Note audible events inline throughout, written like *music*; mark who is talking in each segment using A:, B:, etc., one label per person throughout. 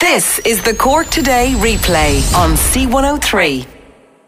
A: This is the Cork Today replay on C103.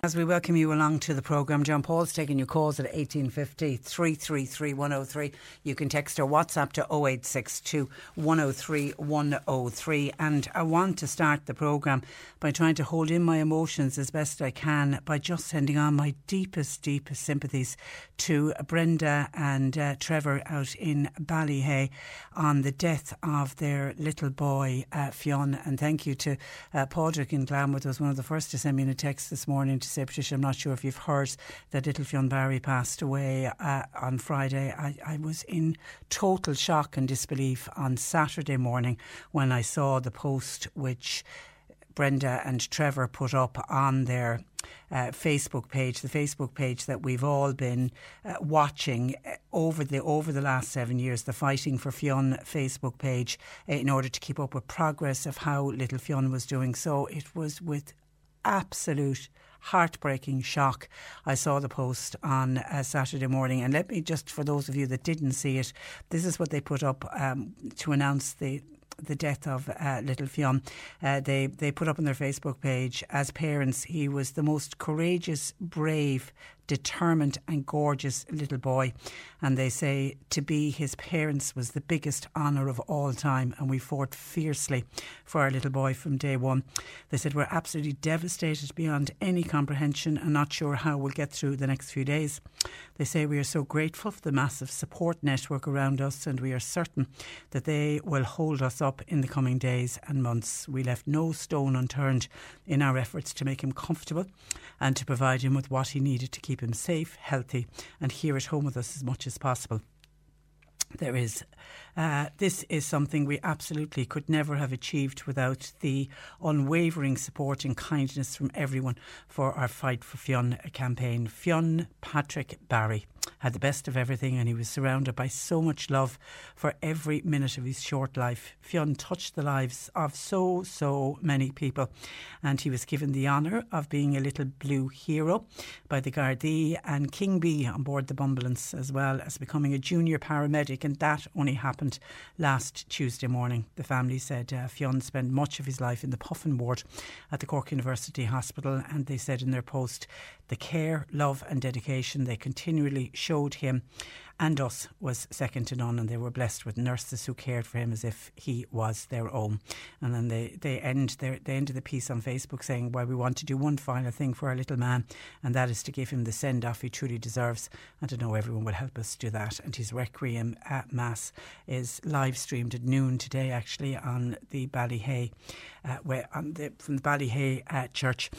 B: As we welcome you along to the programme, John Paul's taking your calls at 1850 333 103. You can text or WhatsApp to 0862 103 103. And I want to start the programme by trying to hold in my emotions as best I can by just sending on my deepest, deepest sympathies to Brenda and uh, Trevor out in Ballyhea on the death of their little boy, uh, Fionn. And thank you to uh, Padraig in Glanworth, was one of the first to send me a text this morning to say, Patricia, I'm not sure if you've heard that little Fionn Barry passed away uh, on Friday. I, I was in total shock and disbelief on Saturday morning when I saw the post which Brenda and Trevor put up on their uh, Facebook page, the Facebook page that we've all been uh, watching uh, over the over the last seven years, the Fighting for Fionn Facebook page, uh, in order to keep up with progress of how little Fionn was doing. So it was with absolute heartbreaking shock. I saw the post on uh, Saturday morning, and let me just, for those of you that didn't see it, this is what they put up um, to announce the the death of uh, little Fionn. Uh, they they put up on their Facebook page as parents he was the most courageous, brave, determined and gorgeous little boy. And they say to be his parents was the biggest honour of all time. And we fought fiercely for our little boy from day one. They said we're absolutely devastated beyond any comprehension and not sure how we'll get through the next few days. They say we are so grateful for the massive support network around us and we are certain that they will hold us up in the coming days and months. We left no stone unturned in our efforts to make him comfortable and to provide him with what he needed to keep him safe, healthy, and here at home with us as much as possible. There is uh, this is something we absolutely could never have achieved without the unwavering support and kindness from everyone for our Fight for Fionn campaign. Fionn Patrick Barry had the best of everything and he was surrounded by so much love for every minute of his short life. Fionn touched the lives of so, so many people and he was given the honour of being a little blue hero by the Gardaí and King B on board the Bumbleance as well as becoming a junior paramedic and that only happened last Tuesday morning. The family said uh, Fionn spent much of his life in the Puffin ward at the Cork University Hospital and they said in their post the care, love and dedication they continually showed him and us was second to none and they were blessed with nurses who cared for him as if he was their own. And then they, they end their, they ended the piece on Facebook saying well we want to do one final thing for our little man and that is to give him the send off he truly deserves. And to know everyone will help us do that. And his requiem at mass is live streamed at noon today actually on the Ballyhea uh, where on the, from the Ballyhea uh, church.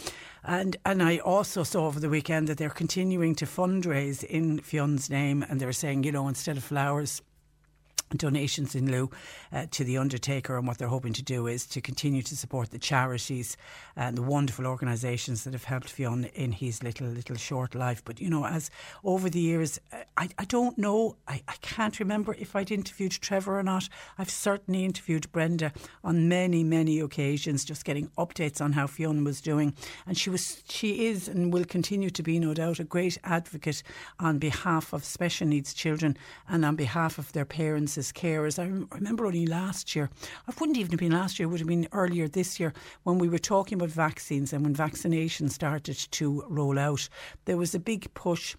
B: And and I also saw over the weekend that they're continuing to fundraise in Fionn's name and they're saying, you know, instead of flowers, donations in lieu uh, to the undertaker and what they're hoping to do is to continue to support the charities and the wonderful organisations that have helped Fionn in his little little short life. But you know as over the years uh, I, I don't know. I, I can't remember if I'd interviewed Trevor or not. I've certainly interviewed Brenda on many many occasions just getting updates on how Fionn was doing. And she was she is and will continue to be no doubt a great advocate on behalf of special needs children and on behalf of their parents as carers. I remember only last year, I wouldn't even have been last year, it would have been earlier this year when we were talking about vaccines and when vaccination started to roll out. There was a big push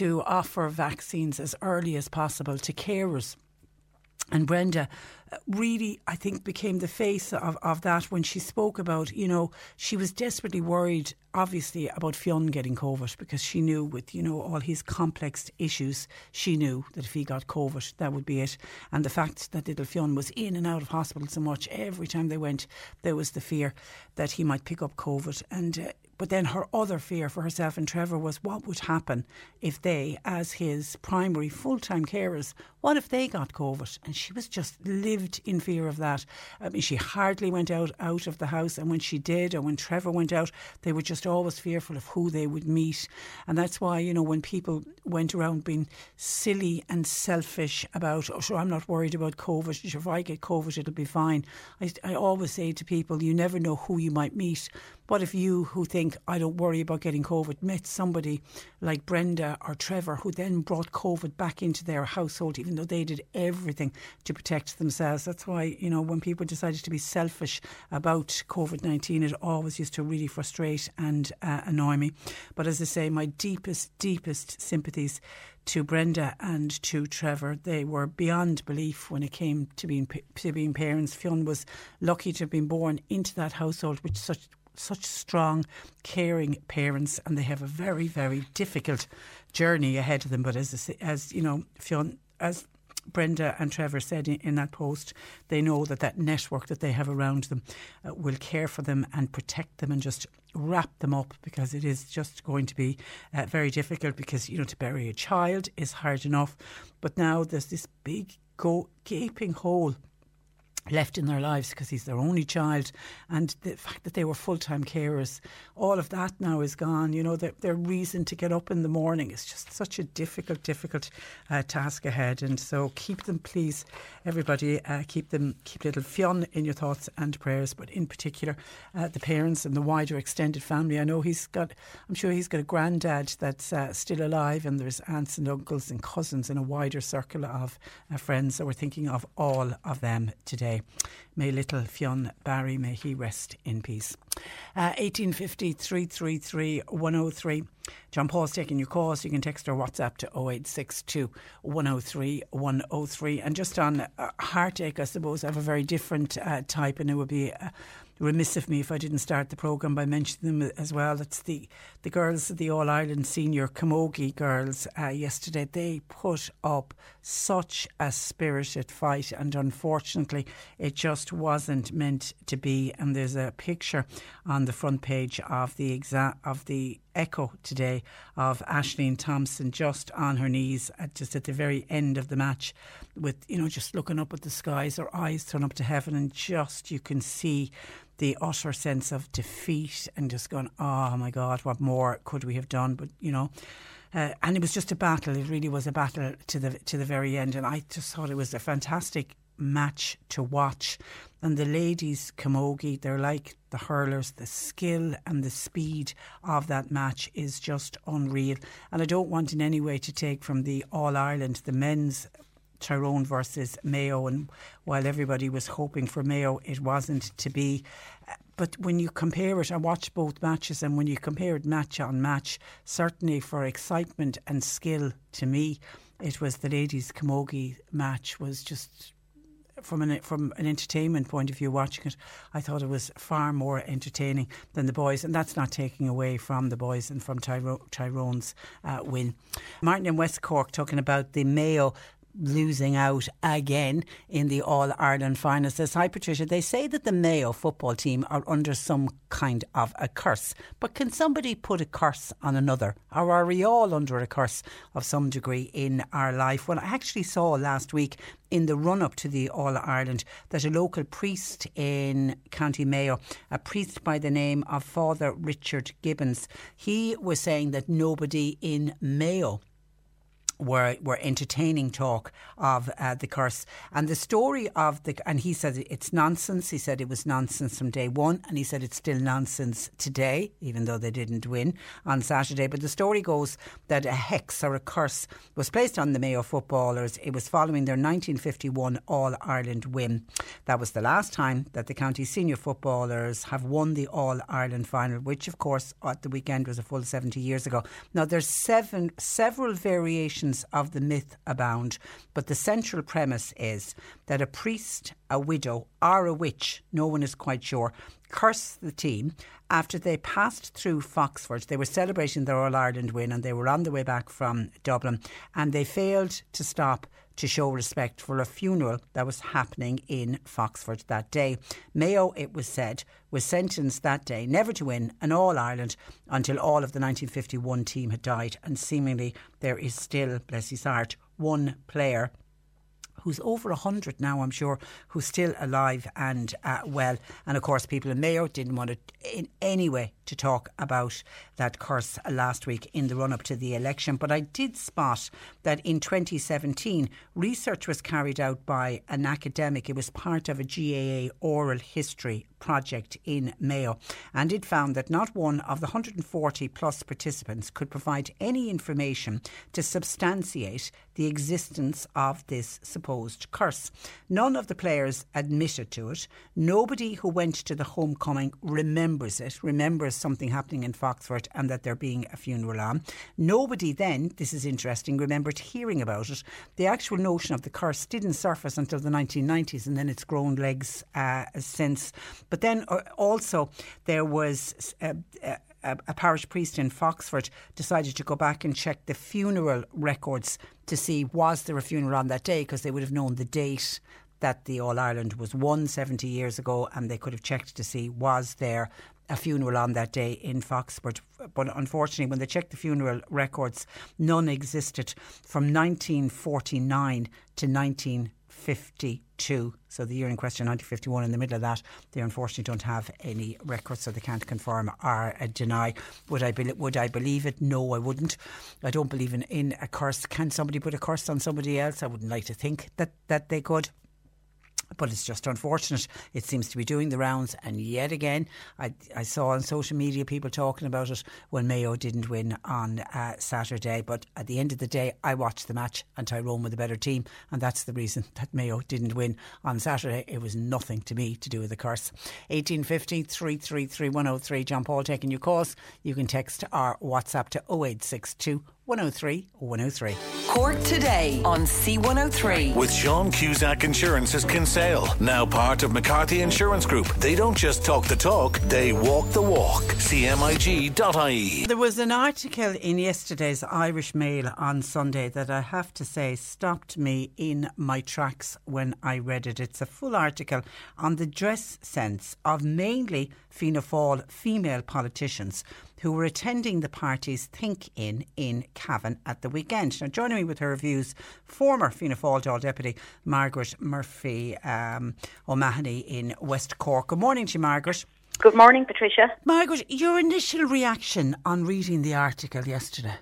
B: to offer vaccines as early as possible to carers and Brenda uh, really, I think, became the face of, of that when she spoke about, you know, she was desperately worried, obviously, about Fionn getting COVID because she knew with, you know, all his complex issues, she knew that if he got COVID, that would be it. And the fact that little Fionn was in and out of hospital so much, every time they went, there was the fear that he might pick up COVID. And uh, but then her other fear for herself and Trevor was what would happen if they, as his primary full time carers, what if they got COVID? And she was just lived in fear of that. I mean, she hardly went out out of the house, and when she did, or when Trevor went out, they were just always fearful of who they would meet. And that's why, you know, when people went around being silly and selfish about, oh, sure, I'm not worried about COVID. If I get COVID, it'll be fine. I, I always say to people, you never know who you might meet. What if you, who think, I don't worry about getting COVID, met somebody like Brenda or Trevor who then brought COVID back into their household, even though they did everything to protect themselves? That's why, you know, when people decided to be selfish about COVID 19, it always used to really frustrate and uh, annoy me. But as I say, my deepest, deepest sympathies to Brenda and to Trevor. They were beyond belief when it came to being to being parents. Fionn was lucky to have been born into that household with such such strong, caring parents, and they have a very, very difficult journey ahead of them. But as as you know, Fionn, as Brenda and Trevor said in, in, that post, they know that that network that they have around them uh, will care for them and protect them and just wrap them up because it is just going to be uh, very difficult because, you know, to bury a child is hard enough. But now there's this big go- gaping hole left in their lives because he's their only child and the fact that they were full-time carers all of that now is gone. You know their, their reason to get up in the morning is just such a difficult difficult uh, task ahead. And so keep them please everybody uh, keep them keep little Fionn in your thoughts and prayers but in particular uh, the parents and the wider extended family. I know he's got I'm sure he's got a granddad that's uh, still alive and there's aunts and uncles and cousins and a wider circle of uh, friends so we're thinking of all of them today May little Fionn Barry, may he rest in peace. Uh, 1850 333 103. John Paul's taking your calls. You can text or WhatsApp to 0862 103 103. And just on uh, heartache, I suppose I have a very different uh, type, and it would be uh, remiss of me if I didn't start the programme by mentioning them as well. It's the, the girls the All Ireland Senior Camogie girls uh, yesterday. They put up such a spirited fight, and unfortunately, it just wasn't meant to be. And there's a picture on the front page of the exa- of the echo today of Aisling Thompson just on her knees at just at the very end of the match with you know just looking up at the skies her eyes thrown up to heaven and just you can see the utter sense of defeat and just going, oh my God, what more could we have done? But, you know, uh, and it was just a battle. It really was a battle to the to the very end, and I just thought it was a fantastic match to watch. And the ladies, camogie, they're like the hurlers. The skill and the speed of that match is just unreal. And I don't want in any way to take from the All Ireland, the men's Tyrone versus Mayo, and while everybody was hoping for Mayo, it wasn't to be. But when you compare it, I watched both matches, and when you compare it match on match, certainly for excitement and skill, to me, it was the ladies' camogie match was just from an from an entertainment point of view, watching it, I thought it was far more entertaining than the boys, and that's not taking away from the boys and from Tyro, Tyrone's uh, win. Martin in West Cork talking about the Mayo losing out again in the All Ireland final. Says, Hi Patricia, they say that the Mayo football team are under some kind of a curse. But can somebody put a curse on another? Or are we all under a curse of some degree in our life? Well, I actually saw last week in the run up to the All Ireland that a local priest in County Mayo, a priest by the name of Father Richard Gibbons, he was saying that nobody in Mayo were were entertaining talk of uh, the curse. And the story of the and he said it's nonsense. He said it was nonsense from day one and he said it's still nonsense today even though they didn't win on Saturday. But the story goes that a hex or a curse was placed on the Mayo footballers. It was following their 1951 All Ireland win. That was the last time that the county senior footballers have won the All Ireland final which of course at the weekend was a full 70 years ago. Now there's seven several variations of the myth abound, but the central premise is that a priest, a widow, or a witch, no one is quite sure, cursed the team after they passed through Foxford. They were celebrating their All Ireland win and they were on the way back from Dublin and they failed to stop to show respect for a funeral that was happening in Foxford that day. Mayo, it was said, was sentenced that day never to win an All Ireland until all of the 1951 team had died, and seemingly there is still, bless his heart, one player who's over 100 now, I'm sure, who's still alive and uh, well. And of course, people in Mayo didn't want to in any way to talk about that curse last week in the run up to the election. But I did spot that in 2017, research was carried out by an academic. It was part of a GAA oral history project in Mayo, and it found that not one of the 140 plus participants could provide any information to substantiate the existence of this supposed curse. None of the players admitted to it. Nobody who went to the homecoming remembers it, remembers something happening in Foxford and that there being a funeral on. Nobody then, this is interesting, remembered hearing about it. The actual notion of the curse didn't surface until the 1990s and then it's grown legs uh, since. But then uh, also there was. Uh, uh, a, a, parish priest in Foxford decided to go back and check the funeral records to see was there a funeral on that day because they would have known the date that the All Ireland was won 70 years ago and they could have checked to see was there a funeral on that day in Foxford. But unfortunately, when they checked the funeral records, none existed from 1949 to 1952. So the year in question, 1951, in the middle of that, they unfortunately don't have any records, so they can't confirm or uh, deny. Would I, be, would I believe it? No, I wouldn't. I don't believe in, in a curse. Can somebody put a curse on somebody else? I wouldn't like to think that, that they could but it's just unfortunate. It seems to be doing the rounds, and yet again, I, I saw on social media people talking about it when Mayo didn't win on uh, Saturday. But at the end of the day, I watched the match, and Tyrone were the better team, and that's the reason *laughs* that Mayo didn't win on Saturday. It was nothing to me to do with the curse. 1850 333 103. John Paul taking your calls. You can text our WhatsApp to 0862 103 or 103.
A: Cork today on C103.
C: With Sean Cusack Insurance's Kinsale, now part of McCarthy Insurance Group. They don't just talk the talk, they walk the walk. CMIG.ie.
B: There was an article in yesterday's Irish Mail on Sunday that I have to say stopped me in my tracks when I read it. It's a full article on the dress sense of mainly Fianna Fáil female politicians who were attending the party's Think In in Cavan at the weekend. Now, joining me with her views, former Fianna Fáil Dáil Deputy Margaret Murphy um, O'Mahony in West Cork. Good morning to you, Margaret.
D: Good morning, Patricia.
B: Margaret, your initial reaction on reading the article yesterday?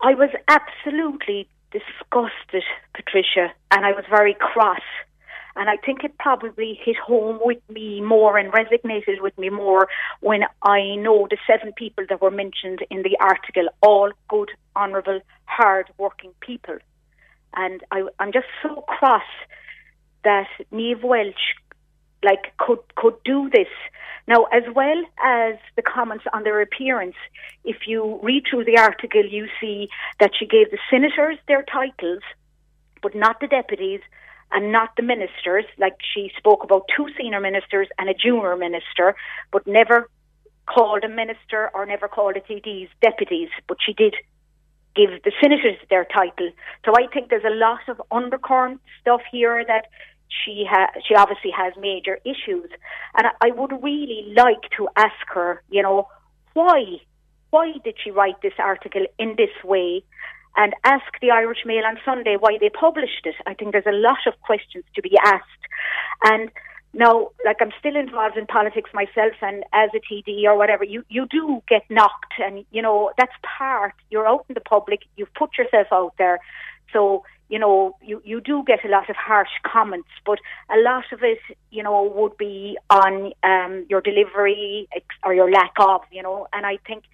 D: I was absolutely disgusted, Patricia, and I was very cross and I think it probably hit home with me more and resonated with me more when I know the seven people that were mentioned in the article, all good, honourable, hard working people. And I, I'm just so cross that Niamh Welch like could could do this. Now, as well as the comments on their appearance, if you read through the article, you see that she gave the senators their titles, but not the deputies, and not the ministers. Like she spoke about two senior ministers and a junior minister, but never called a minister or never called the TDs deputies. But she did give the senators their title. So I think there's a lot of undercurrent stuff here that she ha- she obviously has major issues, and I, I would really like to ask her, you know, why why did she write this article in this way? And ask the Irish Mail on Sunday why they published it. I think there's a lot of questions to be asked. And now, like I'm still involved in politics myself, and as a TD or whatever, you you do get knocked, and you know that's part. You're out in the public, you've put yourself out there, so you know you you do get a lot of harsh comments, but a lot of it, you know, would be on um, your delivery or your lack of, you know, and I think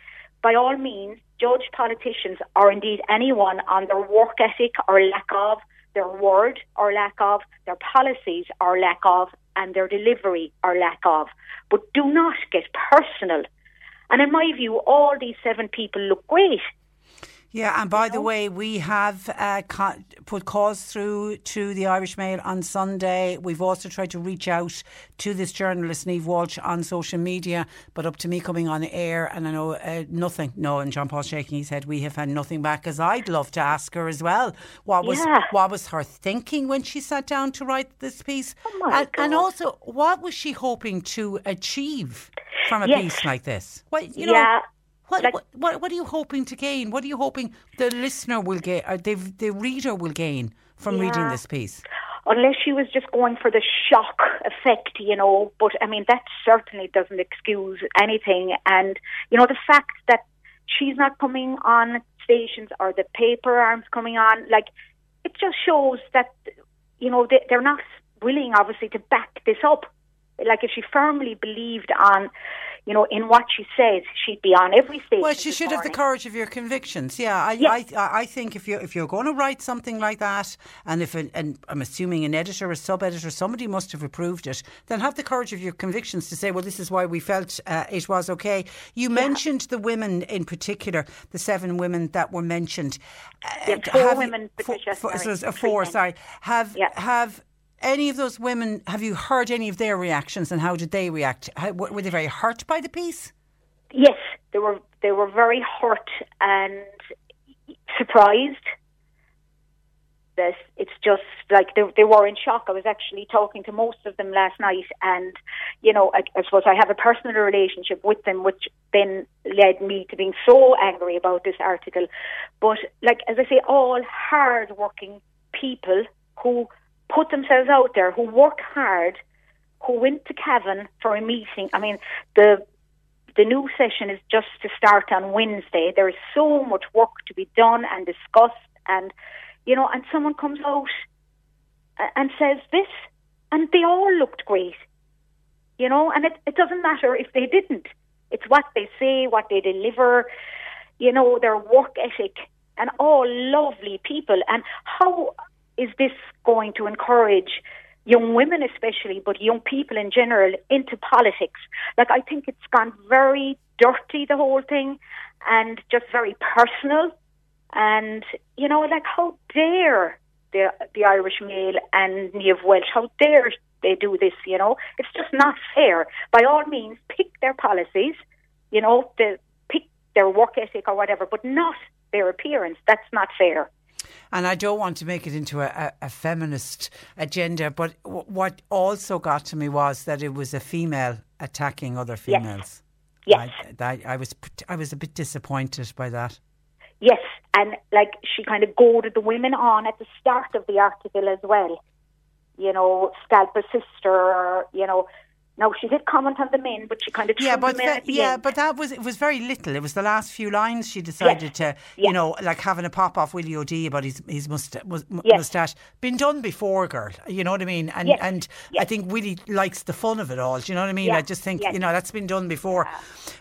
D: by all means judge politicians or indeed anyone on their work ethic or lack of, their word or lack of, their policies or lack of, and their delivery or lack of. But do not get personal. And in my view, all these seven people look great.
B: Yeah, and by the way, we have uh, put calls through to the Irish Mail on Sunday. We've also tried to reach out to this journalist, Niamh Walsh, on social media, but up to me coming on air, and I know uh, nothing. No, and John Paul shaking his head, we have had nothing back. Because I'd love to ask her as well, what was
D: Yeah.
B: what was her thinking when she sat down to write this piece,
D: Oh my
B: and, and also what was she hoping to achieve from a
D: Yes.
B: piece like this? What you know?
D: Yeah,
B: What,
D: like-
B: what, what what are you hoping to gain? What are you hoping the listener will get, or the the reader will gain from reading this piece?
D: unless she was just going for the shock effect, you know. But I mean, that certainly doesn't excuse anything. And you know, the fact that she's not coming on stations or the paper aren't coming on, like it just shows that you know they, they're not willing, obviously, to back this up. Like if she firmly believed on, you know, in what she says, she'd be on every station.
B: Well, she should have the courage of your convictions. Yeah, I,
D: Yeah.
B: I, I think if you if you're going to write something like that, and if an, and I'm assuming an editor, a sub editor, somebody must have approved it, then have the courage of your convictions to say, well, this is why we felt uh, it was okay. You mentioned the women in particular, the seven women that were mentioned. Uh,
D: Yes, four
B: have
D: women,
B: four-
D: Patricia,
B: four-
D: sorry,
B: so it's,
D: three
B: four. Sorry, have
D: Yeah.
B: have. Any of those women, have you heard any of their reactions and how did they react? How, were they very hurt by the piece?
D: Yes, they were they were very hurt and surprised. That it's just like they they were in shock. I was actually talking to most of them last night, and you know, I, I suppose I have a personal relationship with them, which then led me to being so angry about this article. But like as I say, all hard working people who put themselves out there, who work hard, who went to Cavan for a meeting. I mean, the the new session is just to start on Wednesday. There is so much work to be done and discussed, and you know, and someone comes out and says this, and they all looked great, you know, and it, it doesn't matter if they didn't. It's what they say, what they deliver, you know, their work ethic, and all lovely people. And how is this going to encourage young women, especially, but young people in general, into politics? Like, I think it's gone very dirty, the whole thing, and just very personal. And, you know, like, how dare the, the Irish Mail and Niamh Welsh, how dare they do this, you know? It's just not fair. By all means, pick their policies, you know, the, pick their work ethic or whatever, but not their appearance. That's not fair.
B: And I don't want to make it into a, a, a feminist agenda, but w- what also got to me was that it was a female attacking other females.
D: Yes.
B: I, I, I was I was a bit disappointed by that.
D: Yes, and like she kind of goaded the women on at the start of the article as well. You know, scalp her sister, you know. Now she did comment on the men, but she kind of
B: Yeah, but that, yeah,
D: end.
B: but that was it was very little. It was the last few lines she decided to, you know, like having a pop off Willie O'Dea about his his musta- mus- mu-
D: Yes.
B: mustache. Been done before, girl. You know what I mean? And
D: Yes,
B: and I think Willie likes the fun of it all. Do you know what I mean?
D: Yeah,
B: I just think
D: yes.
B: you know that's been done before.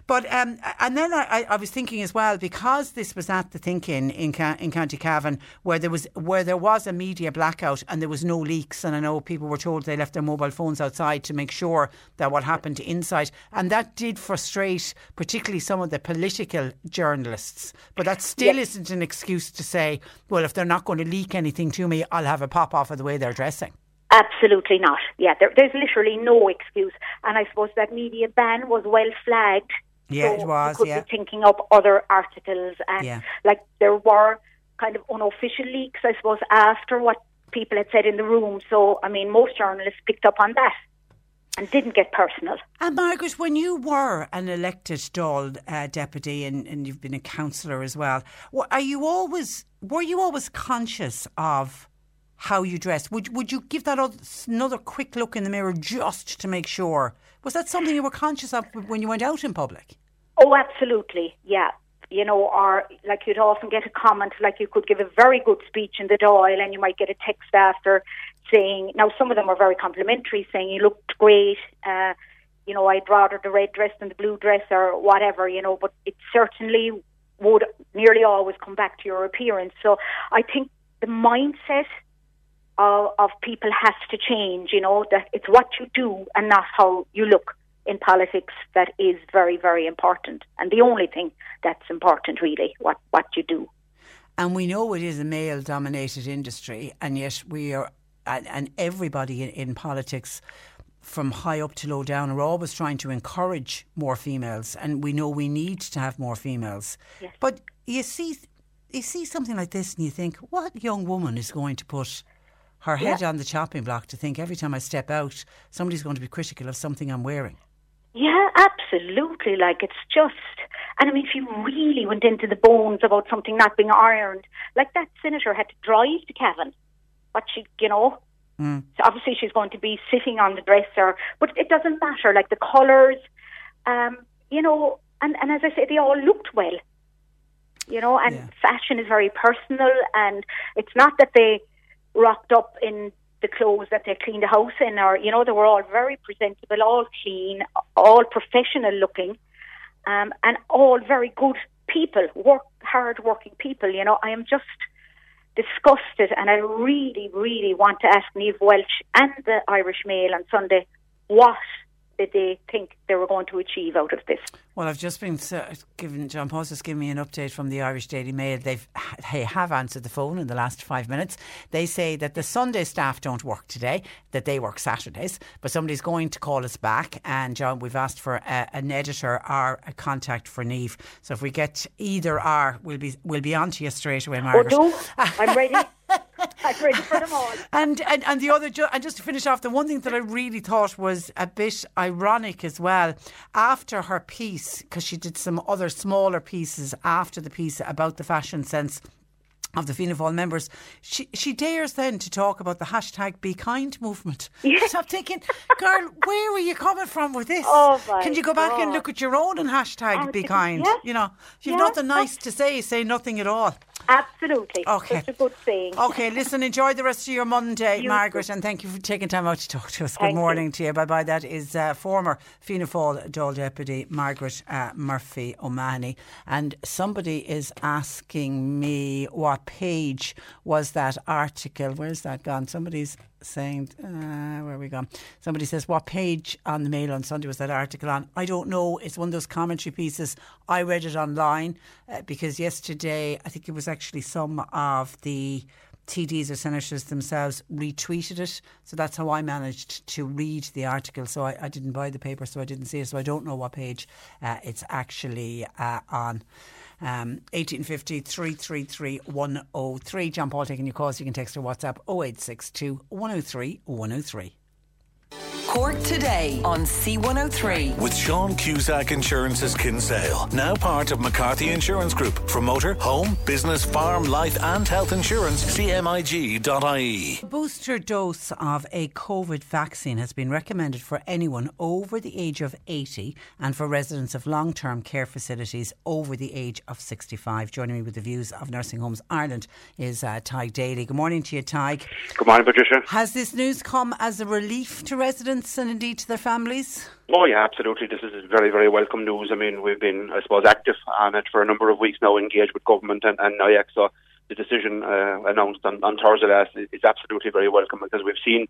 B: But um, and then I, I, I was thinking as well because this was at the thinking in in County Cavan where there was where there was a media blackout and there was no leaks and I know people were told they left their mobile phones outside to make sure that what happened to inside and that did frustrate particularly some of the political journalists. But that still isn't an excuse to say, well, if they're not going to leak anything to me, I'll have a pop off of the way they're dressing.
D: Absolutely not. Yeah, there, there's literally no excuse. And I suppose that media ban was well flagged.
B: Yeah,
D: so
B: it was,
D: could
B: yeah.
D: be thinking up other articles, and
B: Yeah.
D: like there were kind of unofficial leaks, I suppose, after what people had said in the room. So I mean, most journalists picked up on that and didn't get personal.
B: And Margaret, when you were an elected Dáil uh, deputy and, and you've been a councillor as well, are you always were you always conscious of how you dress? Would would you give that oth- another quick look in the mirror just to make sure? Was that something you were conscious of when you went out in public?
D: Oh, absolutely. Yeah. You know, or like you'd often get a comment, like you could give a very good speech in the Dáil and you might get a text after saying, now some of them were very complimentary, saying you looked great, uh, you know, I'd rather the red dress than the blue dress or whatever, you know, but it certainly would nearly always come back to your appearance. So I think the mindset of, of people has to change, you know, that it's what you do and not how you look in politics that is very, very important. And the only thing that's important, really, what, what you do.
B: And we know it is a male dominated industry, and yet we are, and, and everybody in, in politics from high up to low down are always trying to encourage more females, and we know we need to have more females.
D: Yes.
B: But you see, you see something like this, and you think, what young woman is going to put her head on the chopping block to think every time I step out, somebody's going to be critical of something I'm wearing?
D: Yeah, absolutely. Like it's just, and I mean, if you really went into the bones about something not being ironed, like that senator had to drive to Cavan, what she, you know.
B: Mm.
D: So obviously she's going to be sitting on the dresser, but it doesn't matter. Like the colours, um, you know, and and as I say, they all looked well. You know, and
B: Yeah.
D: fashion is very personal, and it's not that they rocked up in the clothes that they cleaned the house in, or you know, they were all very presentable, all clean, all professional looking, um, and all very good people, work hard working people. You know, I am just disgusted, and I really, really want to ask Niamh Welch and the Irish Mail on Sunday what did they think they were going to achieve out of this.
B: Well, I've just been given John Paul's just given me an update from the Irish Daily Mail. They've they have answered the phone in the last five minutes. They say that the Sunday staff don't work today, that they work Saturdays. But somebody's going to call us back, and John, we've asked for a, an editor or a contact for Niamh. So if we get either or, we'll be we'll be on to you straight away,
D: Or
B: Margaret.
D: do I'm ready. I'm ready for them all. *laughs*
B: And, and and the other, and just to finish off, the one thing that I really thought was a bit ironic as well, after her piece, because she did some other smaller pieces after the piece about the fashion sense of the Fianna Fáil members, she she dares then to talk about the hashtag Be Kind movement. So I'm thinking, girl, where are you coming from with this?
D: Oh,
B: Can you go back and look at your own and hashtag
D: Oh,
B: Be
D: yeah.
B: Kind? You know, if you've
D: Yeah.
B: nothing nice to say, say nothing at all.
D: Absolutely.
B: Okay.
D: Such a good saying.
B: Okay, listen, enjoy the rest of your Monday,
D: You
B: Margaret,
D: too.
B: and thank you for taking time out to talk to us. Good
D: Thank you.
B: morning to you. Bye bye. That is uh, former Fianna Fáil Dáil Deputy Margaret uh, Murphy O'Mahony. And somebody is asking me what page was that article? Where's that gone? Somebody's saying, uh, where we gone? Somebody says, what page on the Mail on Sunday was that article on? I don't know. It's one of those commentary pieces. I read it online uh, because yesterday, I think it was actually some of the TDs or senators themselves retweeted it. So that's how I managed to read the article. So I, I didn't buy the paper, so I didn't see it. So I don't know what page uh, it's actually uh, on. Um, 1850 333 103. John Paul taking your calls. You can text or WhatsApp 0862 103 103.
A: Cork today on C103.
C: With Sean Cusack Insurance's Kinsale, now part of McCarthy Insurance Group. For motor, home, business, farm, life, and health insurance, cmig.ie.
B: A booster dose of a COVID vaccine has been recommended for anyone over the age of 80 and for residents of long term care facilities over the age of 65. Joining me with the views of Nursing Homes Ireland is uh, Tadhg Daly. Good morning to you, Tadhg.
E: Good morning, Patricia.
B: Has this news come as a relief to residents and indeed to their families?
E: Oh, yeah, absolutely. This is very, very welcome news. I mean, we've been, I suppose, active on it for a number of weeks now, engaged with government and, and NIAC. So the decision uh, announced on, on Thursday last is, absolutely very welcome because we've seen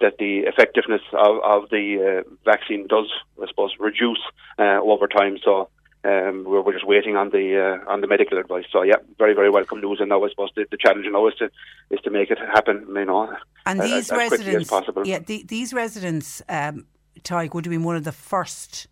E: that the effectiveness of, of the uh, vaccine does, I suppose, reduce uh, over time. So um, we're, we're just waiting on the uh, on the medical advice. So yeah, very, very welcome news. And now I suppose the, the challenge now is to is to make it happen. You know,
B: And
E: uh,
B: these
E: as as
B: residents,
E: possible.
B: yeah, the, these residents, um, Tadhg, would have been one of the first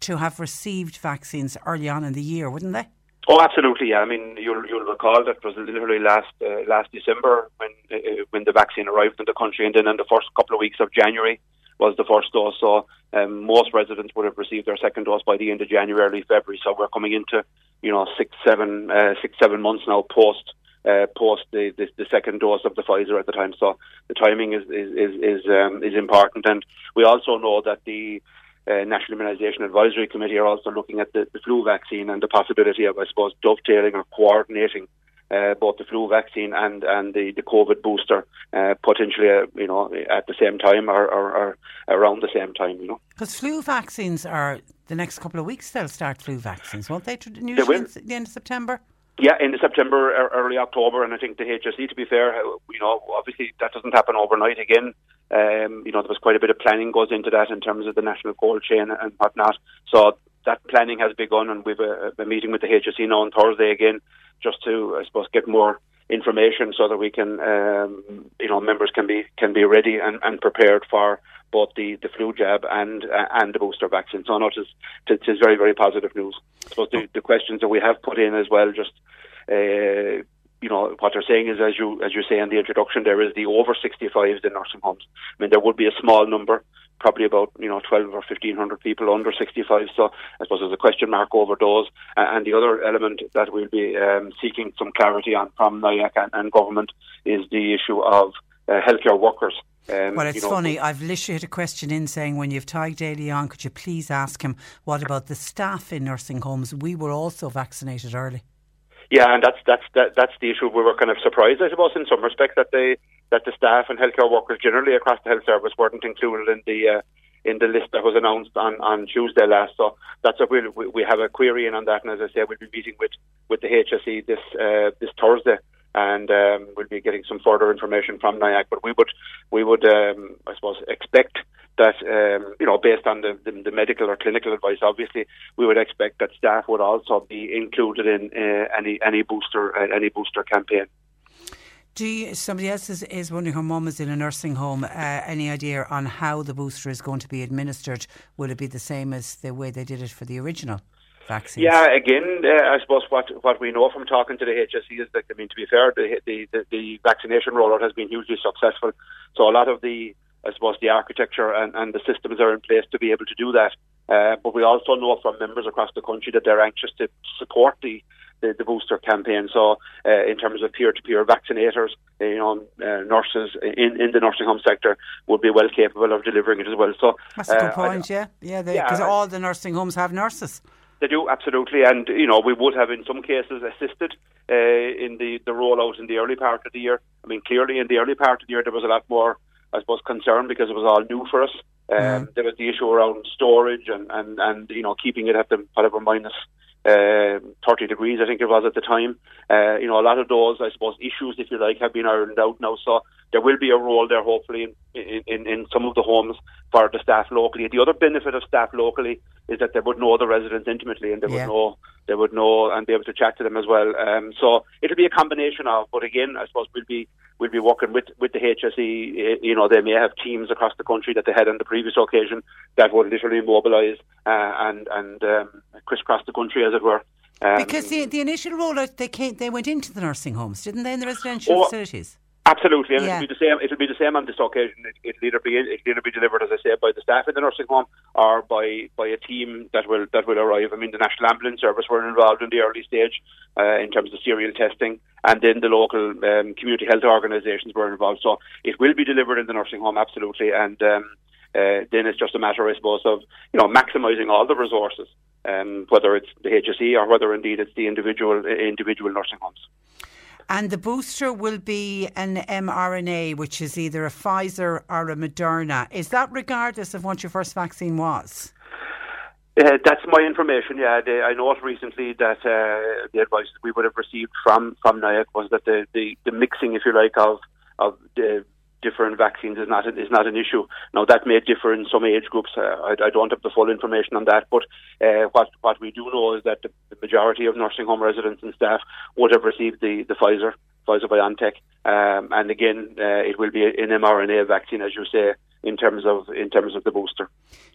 B: to have received vaccines early on in the year, wouldn't they?
E: Oh, absolutely. Yeah. I mean, you'll you'll recall that it was literally last uh, last December when uh, when the vaccine arrived in the country, and then in the first couple of weeks of January was the first dose. So um, most residents would have received their second dose by the end of January, early February. So we're coming into you know six, seven, uh, six, seven months now post. Uh, post the, the the second dose of the Pfizer at the time, so the timing is is is is, um, is important, and we also know that the uh, National Immunisation Advisory Committee are also looking at the, the flu vaccine and the possibility of, I suppose, dovetailing or coordinating uh, both the flu vaccine and, and the, the COVID booster uh, potentially, uh, you know, at the same time or, or, or around the same time, you know.
B: Because flu vaccines are the next couple of weeks. They'll start flu vaccines, won't they? Usually
E: will.
B: in the end of September.
E: Yeah, in September, early October, and I think the HSE, to be fair, uh, you know, obviously that doesn't happen overnight again. Um, you know, there was quite a bit of planning goes into that in terms of the national cold chain and whatnot. So that planning has begun, and we've a, a meeting with the HSE now on Thursday again just to, I suppose, get more information so that we can, um, you know, members can be can be ready and, and prepared for both the, the flu jab and uh, and the booster vaccine. So I know it is, it is very very positive news. I suppose the, the questions that we have put in as well, just uh, you know what they're saying is as you as you say in the introduction, there is the over 65s in nursing homes. I mean there would be a small number probably about you know 12 or 1500 people under 65 so I suppose there's a question mark over those and the other element that we'll be um, seeking some clarity on from NIAC and, and government is the issue of uh, healthcare workers
B: um, well, it's you know, funny. I've literally had a question in saying, when you've Tadhg Daly on, could you please ask him what about the staff in nursing homes? We were also vaccinated early.
E: Yeah, and that's that's that, that's the issue. We were kind of surprised, I suppose, in some respect that they that the staff and healthcare workers generally across the health service weren't included in the uh, in the list that was announced on, on Tuesday last. So that's a we'll, we have a query in on that, and as I say, we'll be meeting with with the HSE this uh, this Thursday and um, we'll be getting some further information from NIAC. But we would, we would, um, I suppose, expect that um, you know, based on the, the, the, medical or clinical advice, obviously, we would expect that staff would also be included in uh, any any booster uh, any booster campaign.
B: Do you, somebody else is, is wondering her mum is in a nursing home. Uh, any idea on how the booster is going to be administered? Will it be the same as the way they did it for the original? vaccines?
E: Yeah, again, uh, I suppose what what we know from talking to the HSE is that I mean, to be fair, the the, the, the vaccination rollout has been hugely successful. So a lot of the I suppose the architecture and, and the systems are in place to be able to do that. Uh, but we also know from members across the country that they're anxious to support the the, the booster campaign. So, uh, in terms of peer-to-peer vaccinators, uh, you know, uh, nurses in, in the nursing home sector would be well capable of delivering it as well. So
B: that's a good uh, point. I, yeah, yeah, because yeah, all the nursing homes have nurses.
E: They do absolutely, and you know we would have in some cases assisted uh, in the the rollout in the early part of the year. I mean, clearly in the early part of the year there was a lot more, I suppose, concern because it was all new for us. Um, mm-hmm. There was the issue around storage and, and, and you know keeping it at the whatever minus uh, 30 degrees, I think it was at the time. Uh, you know, a lot of those, I suppose, issues, if you like, have been ironed out now. So there will be a role there, hopefully, in, in, in some of the homes for the staff locally. The other benefit of staff locally is that they would know the residents intimately and they yeah. would know they would know and be able to chat to them as well. Um, so it'll be a combination of, but again, I suppose we'll be we'll be working with with the HSE. You know, they may have teams across the country that they had on the previous occasion that would literally mobilise uh, and and um, crisscross the country, as it were.
B: Um, because the the initial rollout, they came, they went into the nursing homes, didn't they, in the residential oh, facilities?
E: Absolutely, and yeah. it'll be the same. It'll be the same on this occasion. It, will either be it'll either be delivered, as I say, by the staff in the nursing home or by by a team that will that will arrive. I mean, the National Ambulance Service were involved in the early stage uh, in terms of serial testing, and then the local um, community health organisations were involved. So it will be delivered in the nursing home, absolutely, and um, uh, then it's just a matter, I suppose, of you know maximising all the resources, um, whether it's the HSE or whether indeed it's the individual individual nursing homes.
B: And the booster will be an mRNA, which is either a Pfizer or a Moderna. Is that regardless of what your first vaccine was?
E: Uh, that's my information. Yeah, they, I know recently that uh, the advice we would have received from from NIAC was that the, the, the mixing, if you like, of of the different vaccines is not is not an issue. Now that may differ in some age groups. Uh, I, I, don't have the full information on that, but uh, what what we do know is that the, the, majority of nursing home residents and staff would have received the the Pfizer Pfizer BioNTech, um, and again, uh, it will be an mRNA vaccine, as you say in terms of in terms of the booster.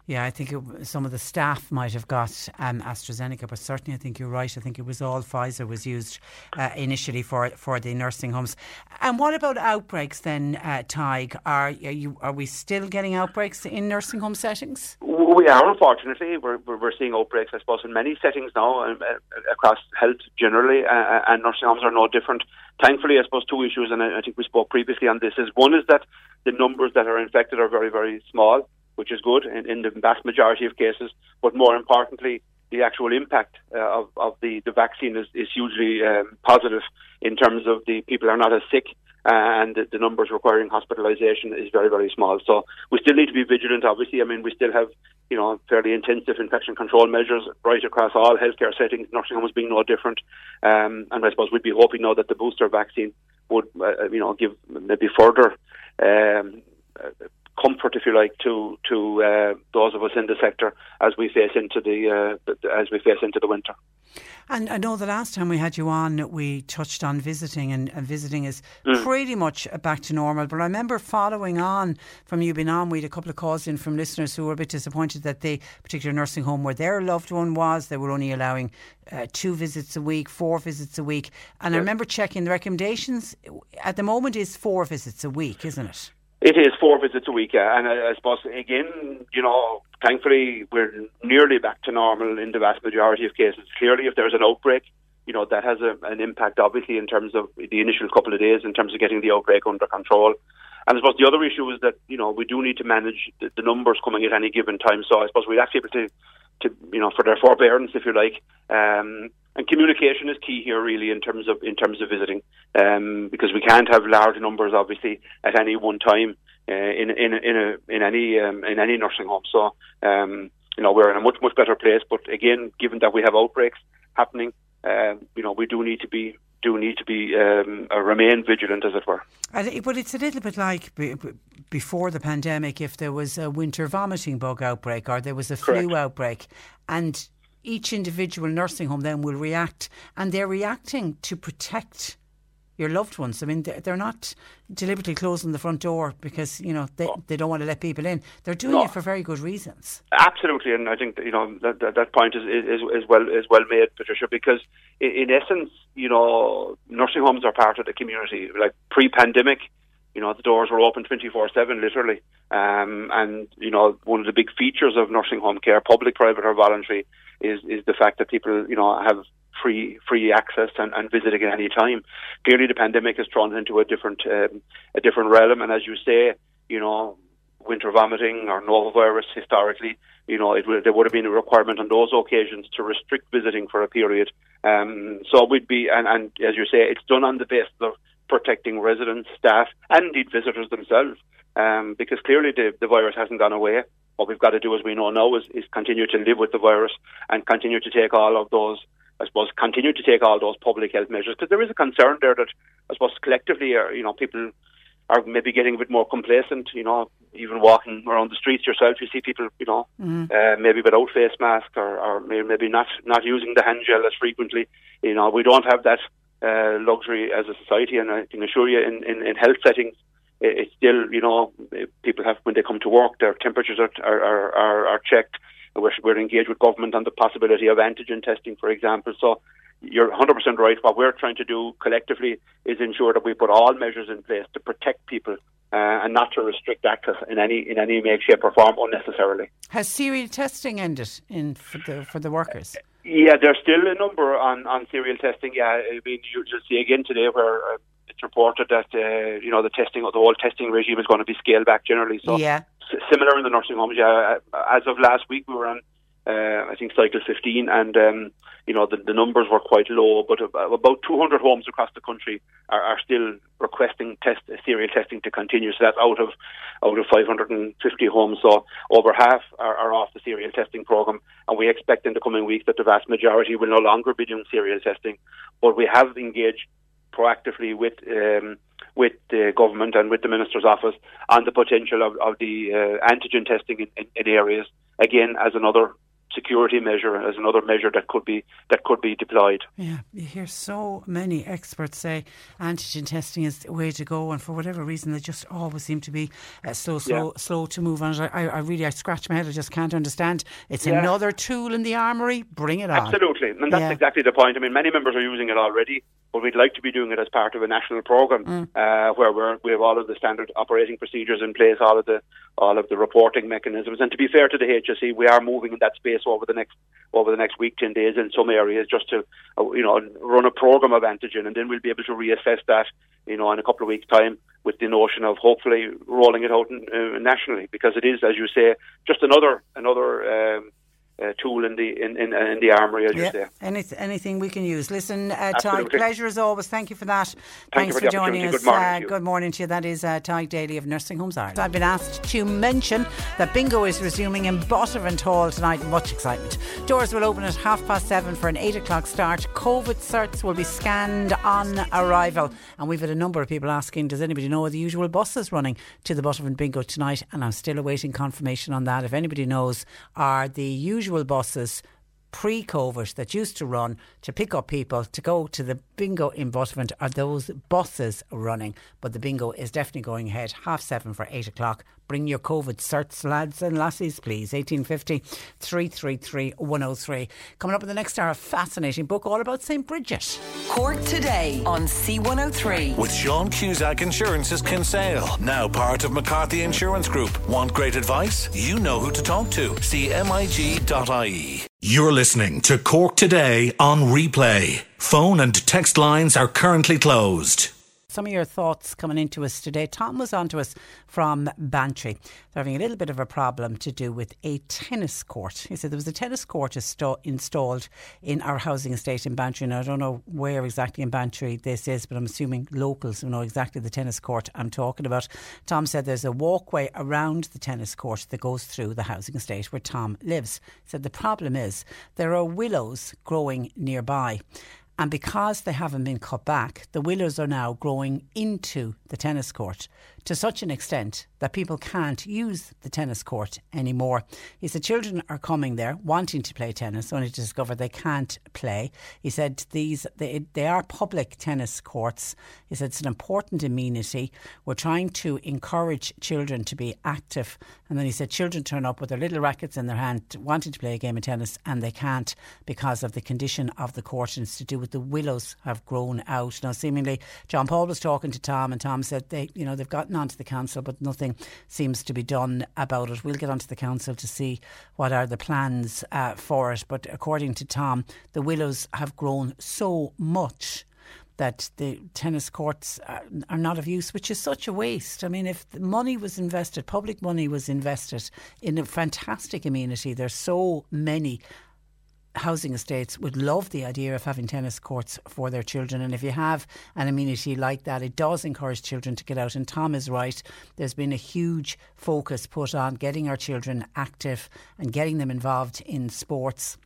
B: Yeah, I think it, some of the staff might have got um, AstraZeneca, but certainly I think you're right. I think it was all Pfizer was used uh, initially for for the nursing homes. And what about outbreaks then, uh, Tadhg? Are, are you are we still getting outbreaks in nursing home settings?
E: We are, unfortunately. We're, we're seeing outbreaks, I suppose, in many settings now uh, across health generally, uh, uh, and nursing homes are no different. Thankfully, I suppose two issues, and I, I think we spoke previously on this. Is one is that the numbers that are infected are very, very small, which is good in, in the vast majority of cases. But more importantly, the actual impact uh, of, of the, the vaccine is, is hugely um, positive in terms of the people are not as sick uh, and the, the, numbers requiring hospitalisation is very, very small. So we still need to be vigilant, obviously. I mean, we still have, you know, fairly intensive infection control measures right across all healthcare settings, nursing homes being no different. Um, and I suppose we'd be hoping now that the booster vaccine would, uh, you know, give maybe further um, comfort, if you like, to to uh, those of us in the sector as we face into the uh, as we face into the winter.
B: And I know the last time we had you on, we touched on visiting, and, and visiting is
E: Mm.
B: pretty much back to normal. But I remember following on from you being on, we had a couple of calls in from listeners who were a bit disappointed that the particular nursing home where their loved one was, they were only allowing uh, two visits a week, four visits a week. And I remember checking the recommendations at the moment is four visits a week, isn't it?
E: It is four visits a week, yeah. and I, I suppose again, you know, thankfully we're nearly back to normal in the vast majority of cases. Clearly, if there's an outbreak, you know that has a, an impact, obviously, in terms of the initial couple of days, in terms of getting the outbreak under control. And I suppose the other issue is that you know we do need to manage the, the numbers coming at any given time. So I suppose we have to be able to, to you know, for their forbearance, if you like. Um, and communication is key here, really, in terms of in terms of visiting, um, because we can't have large numbers, obviously, at any one time uh, in in in a in any um, in any nursing home. So um, you know we're in a much much better place. But again, given that we have outbreaks happening, uh, you know we do need to be do need to be um, uh, remain vigilant, as it were.
B: And it- But it's a little bit like be- be- before the pandemic, if there was a winter vomiting bug outbreak or there was a flu outbreak, and each individual nursing home then will react, and they're reacting to protect your loved ones. I mean, they're, not deliberately closing the front door because you know they, they don't want to let people in. They're doing
E: No.
B: it for very good reasons.
E: Absolutely, and I think that, you know that that, that point is, is is well is well made, Patricia. Because in, in essence, you know, nursing homes are part of the community. Like pre-pandemic, you know, the doors were open twenty four seven, literally. Um, and you know, one of the big features of nursing home care, public, private, or voluntary, is is the fact that people, you know, have free free access and, and visiting at any time. Clearly, the pandemic has thrown into a different um, a different realm, and as you say, you know, winter vomiting or norovirus historically, you know, it would, there would have been a requirement on those occasions to restrict visiting for a period. Um, so we'd be, and, and as you say, it's done on the basis of protecting residents, staff, and indeed visitors themselves, um, because clearly the, the virus hasn't gone away. What we've got to do, as we know now, is, is continue to live with the virus and continue to take all of those I suppose, continue to take all those public health measures because there is a concern there that I suppose collectively, uh, you know, people are maybe getting a bit more complacent. You know, even walking around the streets yourself, you see people, you know, uh, maybe without face mask or, or maybe not not using the hand gel as frequently. You know, we don't have that uh, luxury as a society, and I can assure you, in, in, in health settings, it's still, you know, people have when they come to work, their temperatures are are, are, are, checked. We're, we're engaged with government on the possibility of antigen testing, for example. So you're 100% right. What we're trying to do collectively is ensure that we put all measures in place to protect people uh, and not to restrict access in any in any make, shape, or form unnecessarily.
B: Has serial testing ended in for the for the workers?
E: Yeah, there's still a number on, on serial testing. Yeah, I mean, you- you'll see again today where uh, it's reported that uh, you know the testing, the whole testing regime is going to be scaled back generally. So
B: Yeah.
E: S- similar in the nursing homes. Yeah, uh, as of last week, we were on, uh, I think, cycle 15, and um, you know the, the numbers were quite low. But about 200 homes across the country are, are still requesting test serial testing to continue. So that's out of out of 550 homes. So over half are, are off the serial testing program, and we expect in the coming weeks that the vast majority will no longer be doing serial testing. But we have engaged proactively with um, with the government and with the minister's office on the potential of, of the uh, antigen testing in, in, in areas again as another security measure, as another measure that could be that could be deployed.
B: Yeah, you hear so many experts say antigen testing is the way to go, and for whatever reason, they just always seem to be uh, slow, slow, slow to move on. I, I really, I scratch my head. I just can't understand. It's
E: Yeah.
B: another tool in the armory. Bring it on.
E: Absolutely, and that's
B: Yeah.
E: exactly the point. I mean, many members are using it already, but we'd like to be doing it as part of a national program
B: Mm.
E: uh, where we're, we have all of the standard operating procedures in place, all of the all of the reporting mechanisms. And to be fair to the HSE, we are moving in that space over the next over the next week, ten days in some areas, just to uh, you know run a program of antigen, and then we'll be able to reassess that, you know, in a couple of weeks' time with the notion of hopefully rolling it out uh, nationally because it is, as you say, just another another. Um, uh, tool in the in, in, in the armory, as you say.
B: Yeah, anything, we can use. Listen, uh,
E: Tadhg,
B: pleasure as always. Thank you for that.
E: Thank you
B: Thanks
E: for the
B: joining us.
E: Good morning
B: uh,
E: to you.
B: good morning to you. That is uh, Tadhg Daly of Nursing Homes Ireland. I've been asked to mention that bingo is resuming in Buttevant Hall tonight. Much excitement. Doors will open at half past seven for an eight o'clock start. COVID certs will be scanned on arrival. And we've had a number of people asking, does anybody know the usual buses running to the Buttevant Bingo tonight? And I'm still awaiting confirmation on that. If anybody knows, are the usual buses pre COVID that used to run to pick up people to go to the bingo in Buttevant are those buses running. But the bingo is definitely going ahead, half seven for eight o'clock. Bring your COVID certs, lads and lassies, please. 1850 333 103. Coming up in the next hour, a fascinating book all about St. Bridget.
A: Cork today on C103.
C: With Sean Cusack Insurance's Kinsale, now part of McCarthy Insurance Group. Want great advice? You know who to talk to. CMIG.ie. You're listening to Cork Today on replay. Phone and text lines are currently closed
B: some of your thoughts coming into us today. Tom was on to us from Bantry. They're having a little bit of a problem to do with a tennis court. He said there was a tennis court insta- installed in our housing estate in Bantry. And I don't know where exactly in Bantry this is, but I'm assuming locals know exactly the tennis court I'm talking about. Tom said there's a walkway around the tennis court that goes through the housing estate where Tom lives. He said the problem is there are willows growing nearby. And because they haven't been cut back, the willows are now growing into the tennis court to such an extent that people can't use the tennis court anymore. He said children are coming there wanting to play tennis, only to discover they can't play. He said these they, they are public tennis courts. He said it's an important amenity. We're trying to encourage children to be active. And then he said children turn up with their little rackets in their hand wanting to play a game of tennis and they can't because of the condition of the court and it's to do with the willows have grown out. Now seemingly John Paul was talking to Tom and Tom said they you know they've gotten onto the council but nothing seems to be done about it. We'll get onto the council to see what are the plans uh, for it. But according to Tom, the willows have grown so much that the tennis courts are, are, not of use, which is such a waste. I mean, if money was invested, public money was invested in a fantastic amenity, there's so many housing estates would love the idea of having tennis courts for their children. And if you have an amenity like that, it does encourage children to get out. And Tom is right. There's been a huge focus put on getting our children active and getting them involved in sports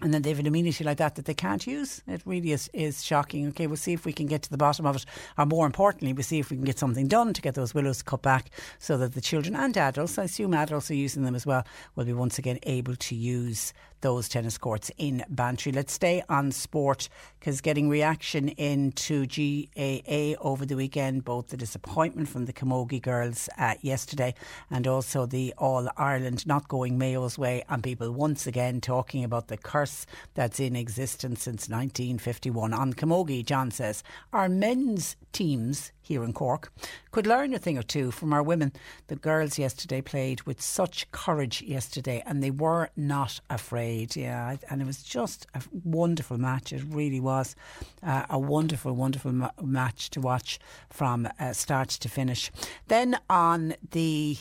B: and then they have an amenity like that that they can't use. It really is, is shocking. Okay, we'll see if we can get to the bottom of it, or more importantly, we'll see if we can get something done to get those willows cut back so that the children and adults, I assume adults are using them as well, will be once again able to use those tennis courts in Bantry. Let's stay on sport because getting reaction into GAA over the weekend, both the disappointment from the Camogie girls uh, yesterday and also the All Ireland not going Mayo's way, and people once again talking about the curse that's in existence since 1951. On Camogie, John says, our men's teams here in Cork could learn a thing or two from our women. The girls yesterday played with such courage yesterday and they were not afraid. Yeah, and it was just a wonderful match. It really was uh, a wonderful, wonderful ma- match to watch from uh, start to finish. Then on the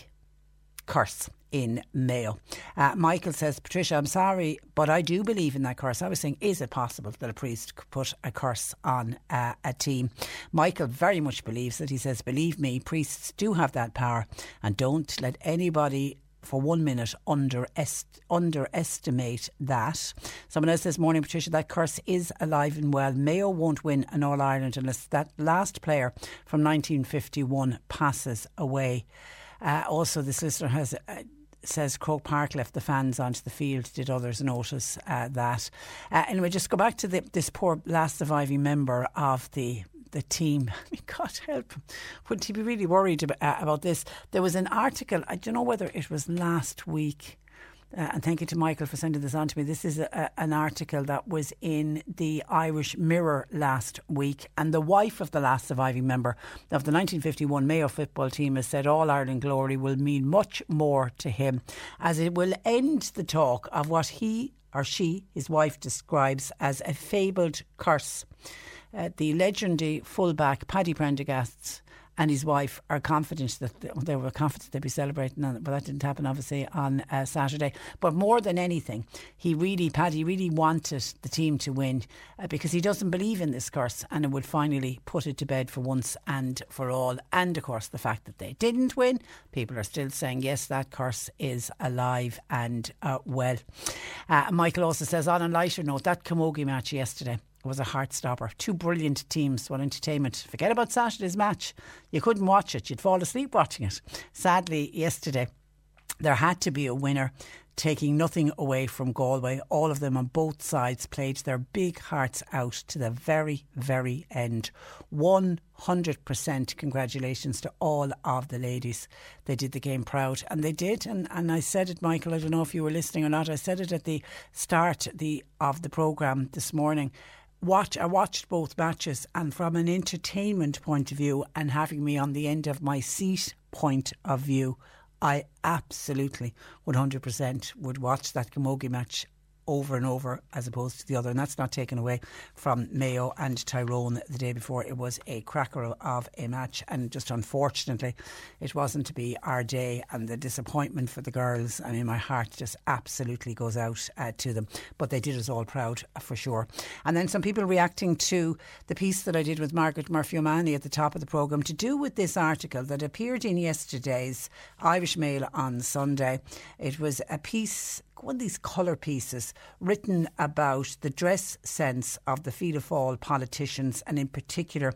B: curse in Mayo. Uh, Michael says, Patricia, I'm sorry, but I do believe in that curse. I was saying, is it possible that a priest could put a curse on uh, a team? Michael very much believes that. He says, believe me, priests do have that power, and don't let anybody for one minute underest- underestimate that. Someone else says, Morning, Patricia, that curse is alive and well. Mayo won't win an All Ireland unless that last player from 1951 passes away. Uh, also, this listener has uh, says Croke Park left the fans onto the field. Did others notice uh, that? Uh, anyway, just go back to the, this poor last surviving member of the the team. *laughs* I mean, God help him. Wouldn't he be really worried about, uh, about this? There was an article, I don't know whether it was last week uh, and thank you to Michael for sending this on to me. This is a, an article that was in the Irish Mirror last week, and the wife of the last surviving member of the 1951 Mayo football team has said All Ireland glory will mean much more to him, as it will end the talk of what he or she, his wife, describes as a fabled curse. Uh, the legendary fullback Paddy Prendergast's and his wife are confident that they were confident they'd be celebrating, but that didn't happen obviously on uh, Saturday. But more than anything, he really, Paddy, really wanted the team to win uh, because he doesn't believe in this curse, and it would finally put it to bed for once and for all. And of course, the fact that they didn't win, people are still saying yes, that curse is alive and uh, well. Uh, Michael also says on a lighter note that Camogie match yesterday was a heart stopper. Two brilliant teams, one entertainment. Forget about Saturday's match. You couldn't watch it. You'd fall asleep watching it. Sadly, yesterday there had to be a winner taking nothing away from Galway. All of them on both sides played their big hearts out to the very, very end. 100% congratulations to all of the ladies. They did the game proud, and they did. And, and I said it, Michael, I don't know if you were listening or not. I said it at the start the, of the programme this morning watch I watched both matches and from an entertainment point of view and having me on the end of my seat point of view I absolutely 100% would watch that Camogie match over and over as opposed to the other. And that's not taken away from Mayo and Tyrone the day before. It was a cracker of a match. And just unfortunately, it wasn't to be our day. And the disappointment for the girls, I mean, my heart just absolutely goes out uh, to them. But they did us all proud uh, for sure. And then some people reacting to the piece that I did with Margaret Murphy O'Mahony at the top of the programme to do with this article that appeared in yesterday's Irish Mail on Sunday. It was a piece one of these colour pieces written about the dress sense of the Fianna Fáil politicians and in particular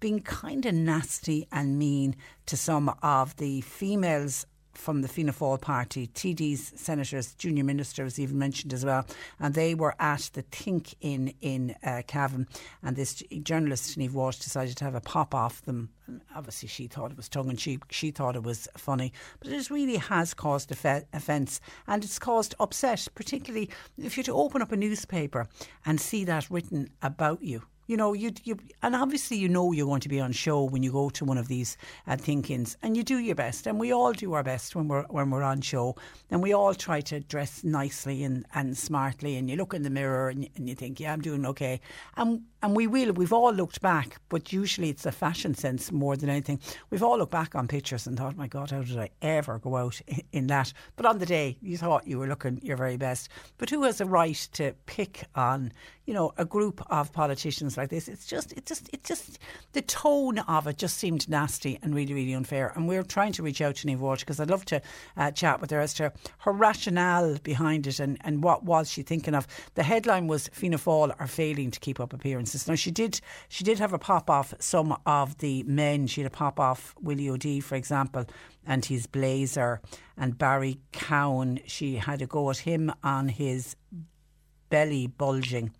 B: being kind of nasty and mean to some of the females from the Fianna Fáil party, TDs, senators, junior ministers even mentioned as well, and they were at the Think in in uh, Cavan, and this journalist Niamh Walsh decided to have a pop off them. And obviously, she thought it was tongue in cheek. She thought it was funny, but it really has caused offence. And it's caused upset, particularly if you're to open up a newspaper and see that written about you you know, you you and obviously you know you're going to be on show when you go to one of these uh, thinkings, and you do your best, and we all do our best when we're when we're on show, and we all try to dress nicely and, and smartly, and you look in the mirror and, and you think, yeah, I'm doing okay, and and we will. We've all looked back, but usually it's a fashion sense more than anything. We've all looked back on pictures and thought, my God, how did I ever go out *laughs* in that? But on the day, you thought you were looking your very best. But who has a right to pick on, you know, a group of politicians like this? It's just, it just, it just, the tone of it just seemed nasty and really, really unfair. And we're trying to reach out to Niamh Walsh because I'd love to uh, chat with her as to her rationale behind it and, and what was she thinking of. The headline was Fianna Fáil are failing to keep up appearances now she did she did have a pop off some of the men. She had a pop off Willie O'Dea, for example, and his blazer, and Barry Cowen. She had a go at him on his belly bulging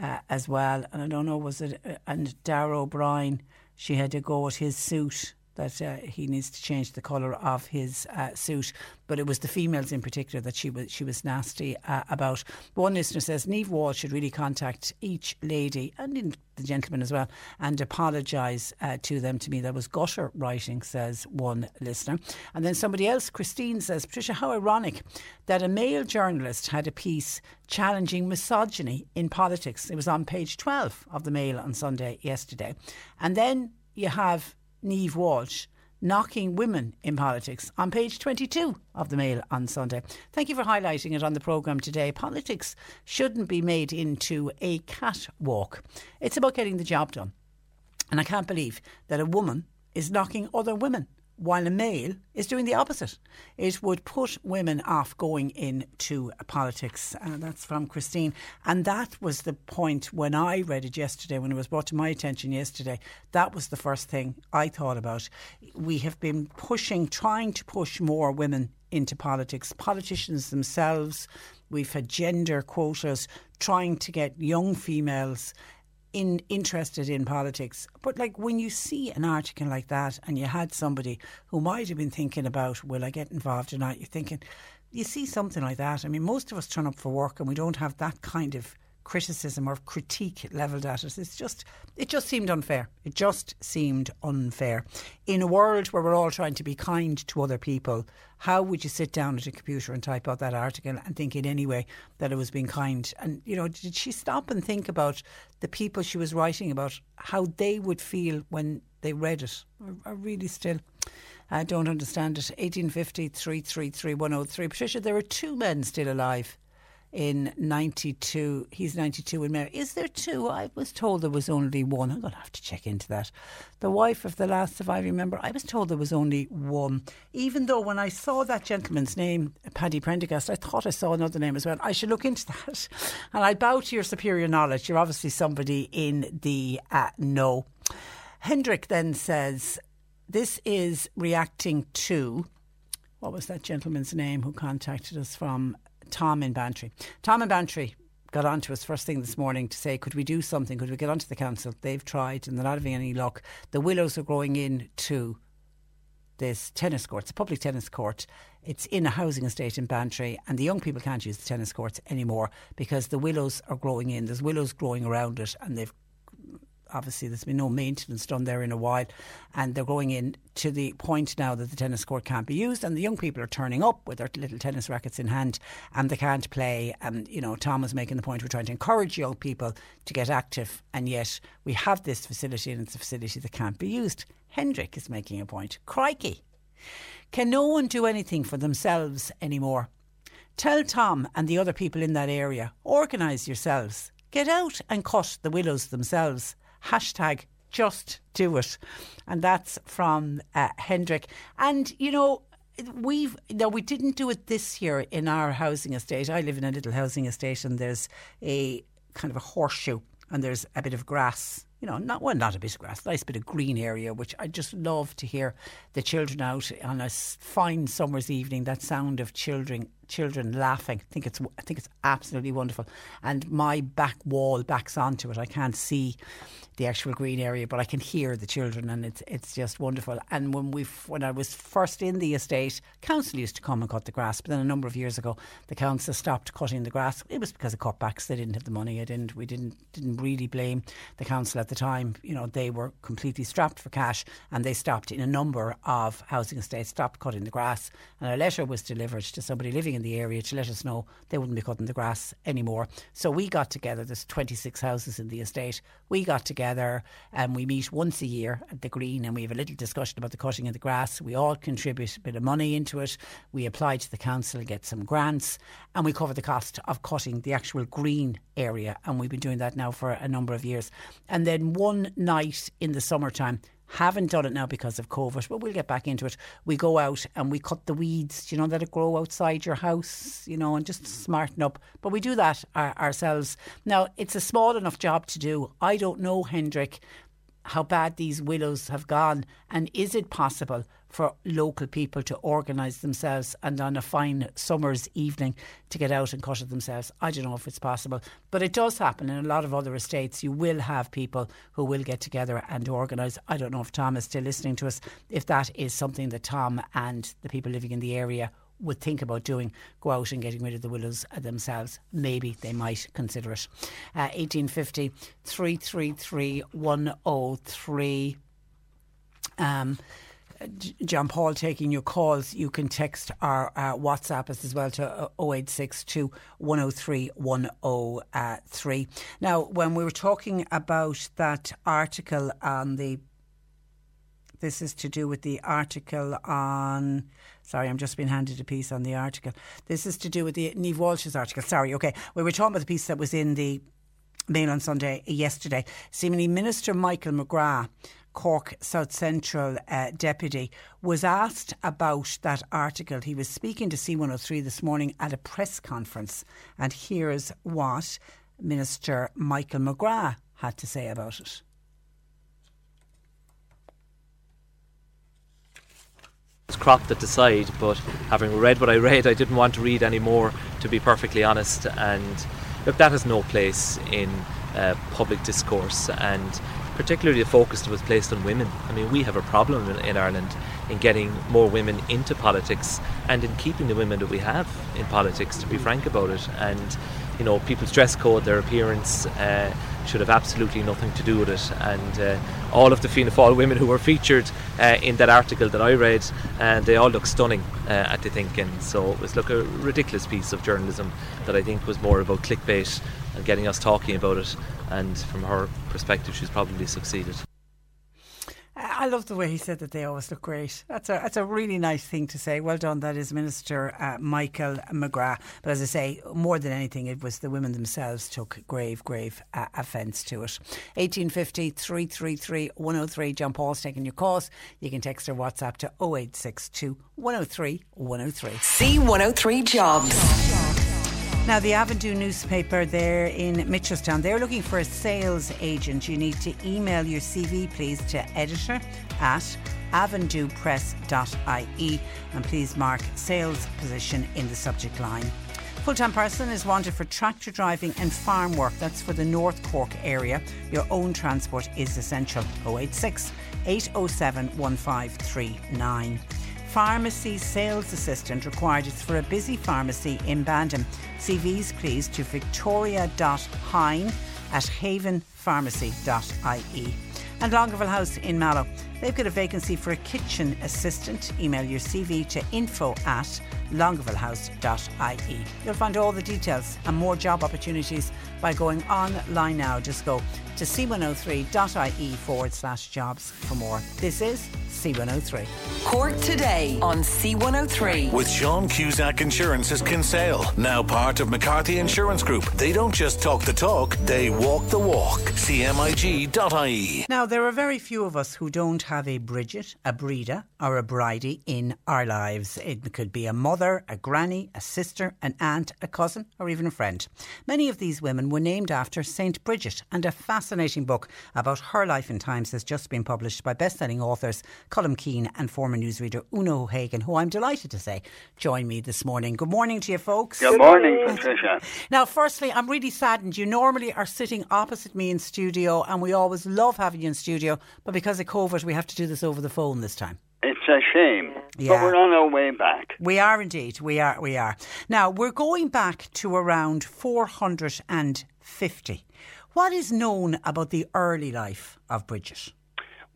B: uh, as well. And I don't know was it uh, and Darragh O'Brien. She had a go at his suit that uh, he needs to change the colour of his uh, suit. But it was the females in particular that she was she was nasty uh, about. One listener says Niamh Wall should really contact each lady and the gentleman as well and apologise uh, to them. To me, that was gutter writing, says one listener. And then somebody else, Christine, says, Patricia, how ironic that a male journalist had a piece challenging misogyny in politics. It was on page 12 of the Mail on Sunday yesterday. And then you have Niamh Walsh knocking women in politics on page 22 of the Mail on Sunday. Thank you for highlighting it on the programme today. Politics shouldn't be made into a catwalk, it's about getting the job done. And I can't believe that a woman is knocking other women while a male is doing the opposite. It would put women off going into politics. Uh, that's from Christine. And that was the point when I read it yesterday, when it was brought to my attention yesterday. That was the first thing I thought about. We have been pushing, trying to push more women into politics. Politicians themselves, we've had gender quotas, trying to get young females in interested in politics. But like when you see an article like that and you had somebody who might have been thinking about, will I get involved or not? You're thinking, you see something like that. I mean, most of us turn up for work and we don't have that kind of criticism or critique levelled at us. It's just, it just seemed unfair. It just seemed unfair. In a world where we're all trying to be kind to other people, how would you sit down at a computer and type out that article and think in any way that it was being kind? And, you know, did she stop and think about the people she was writing about, how they would feel when they read it? I, really still. I don't understand it. 1850 333 103. Patricia, there are two men still alive in 92. He's 92 in May. Is there two? I was told there was only one. I'm going to have to check into that. The wife of the last surviving member, I was told there was only one. Even though when I saw that gentleman's name, Paddy Prendergast, I thought I saw another name as well. I should look into that. *laughs* And I bow to your superior knowledge. You're obviously somebody in the uh, know. Hendrik then says, This is reacting to what was that gentleman's name who contacted us from Tom in Bantry? Tom in Bantry got on to us first thing this morning to say, could we do something? Could we get onto the council? They've tried and they're not having any luck. The willows are growing into this tennis court. It's a public tennis court. It's in a housing estate in Bantry, and the young people can't use the tennis courts anymore because the willows are growing in. There's willows growing around it, and they've obviously there's been no maintenance done there in a while and they're going in to the point now that the tennis court can't be used and the young people are turning up with their little tennis rackets in hand and they can't play and you know Tom was making the point we're trying to encourage young people to get active and yet we have this facility and it's a facility that can't be used. Hendrik is making a point. Crikey. Can no one do anything for themselves anymore? Tell Tom and the other people in that area organise yourselves get out and cut the willows themselves hashtag just do it. And that's from uh, Hendrik. And, you know, we've no we didn't do it this year in our housing estate i live in a little housing estate and there's a kind of a horseshoe and there's a bit of grass you know, not well, not a bit of grass, nice bit of green area, which I just love to hear the children out on a fine summer's evening. That sound of children children laughing. I think it's I think it's absolutely wonderful. And my back wall backs onto it. I can't see the actual green area, but I can hear the children, and it's it's just wonderful. And when we when I was first in the estate, council used to come and cut the grass, but then a number of years ago, the council stopped cutting the grass. It was because of cutbacks. They didn't have the money. I didn't. We didn't didn't really blame the council at the time. You know, they were completely strapped for cash, and they stopped in a number of housing estates, stopped cutting the grass. And a letter was delivered to somebody living in in the area to let us know they wouldn't be cutting the grass anymore. So we got together, there's 26 houses in the estate. We got together and we meet once a year at the Green and we have a little discussion about the cutting of the grass. We all contribute a bit of money into it. We apply to the council, get some grants, and we cover the cost of cutting the actual green area. And we've been doing that now for a number of years. And then one night in the summertime, haven't done it now because of COVID, but we'll get back into it. We go out and we cut the weeds, you know, that grow outside your house, you know, and just smarten up. But we do that our, ourselves. Now, it's a small enough job to do. I don't know, Hendrik, how bad these willows have gone, and is it possible for local people to organise themselves and on a fine summer's evening to get out and cut it themselves. I don't know if it's possible, but it does happen in a lot of other estates. You will have people who will get together and organise. I don't know if Tom is still listening to us, if that is something that Tom and the people living in the area would think about doing, go out and getting rid of the willows themselves. Maybe they might consider it. Uh, 1850 333 103. Um, John Paul taking your calls. You can text our uh, WhatsApp us as well to 0862 103 103. Now, when we were talking about that article on the this is to do with the article on. Sorry, I'm just being handed a piece on the article. This is to do with the Niamh Walsh's article. Sorry, okay. We were talking about the piece that was in the Mail on Sunday yesterday. Seemingly, Minister Michael McGrath Cork South Central uh, deputy, was asked about that article. He was speaking to C103 this morning at a press conference, and here's what Minister Michael McGrath had to say about it.
F: It's cropped at the side, but having read what I read, I didn't want to read any more, to be perfectly honest. And look, that has no place in uh, public discourse. And particularly the focus was placed on women. I mean, we have a problem in, in, Ireland in getting more women into politics and in keeping the women that we have in politics, to be frank about it. And, you know, people's dress code, their appearance uh, should have absolutely nothing to do with it. And uh, all of the Fianna Fáil women who were featured uh, in that article that I read, and they all look stunning uh, at the thinking. So it was like a ridiculous piece of journalism that I think was more about clickbait and getting us talking about it and from her perspective, she's probably succeeded.
B: I love the way he said that they always look great. That's a that's a really nice thing to say. Well done. That is Minister uh, Michael McGrath. But as I say, more than anything, it was the women themselves took grave, grave uh, offence to it. 1850 333 103. John Paul's taking your calls. You can text or WhatsApp to 0862 103 103.
A: C103 Jobs.
B: Now, the Avondhu newspaper there in Mitchelstown, they're looking for a sales agent. You need to email your CV, please, to editor at avondhupress.ie and please mark sales position in the subject line. Full time person is wanted for tractor driving and farm work. That's for the North Cork area. Your own transport is essential. 086 807 1539. Pharmacy sales assistant required. It's for a busy pharmacy in Bandon. CVs please to victoria.hine at havenpharmacy.ie. And Longueville House in Mallow. They've got a vacancy for a kitchen assistant. Email your CV to info at longuevillehouse.ie. You'll find all the details and more job opportunities by going online now. Just go to c103.ie forward slash jobs for more. This is C103.
A: Cork today on C103.
C: With Sean Cusack Insurance's Kinsale, now part of McCarthy Insurance Group. They don't just talk the talk, they walk the walk. CMIG.ie.
B: Now, there are very few of us who don't have a Bridget, a Breda, or a Bridie in our lives. It could be a mother, a granny, a sister, an aunt, a cousin, or even a friend. Many of these women were named after St. Bridget, and a fascinating book about her life and times has just been published by best-selling authors Colm Keane and former newsreader Una O'Hagan, who I'm delighted to say join me this morning. Good morning to you, folks.
G: Good morning, Patricia.
B: Now, firstly, I'm really saddened. You normally are sitting opposite me in studio, and we always love having you in studio, but because of COVID, we have to do this over the phone this time.
G: It's a shame,
B: Yeah.
G: but we're on our way back.
B: We are indeed. We are. We are. Now we're going back to around 450. What is known about the early life of Bridget?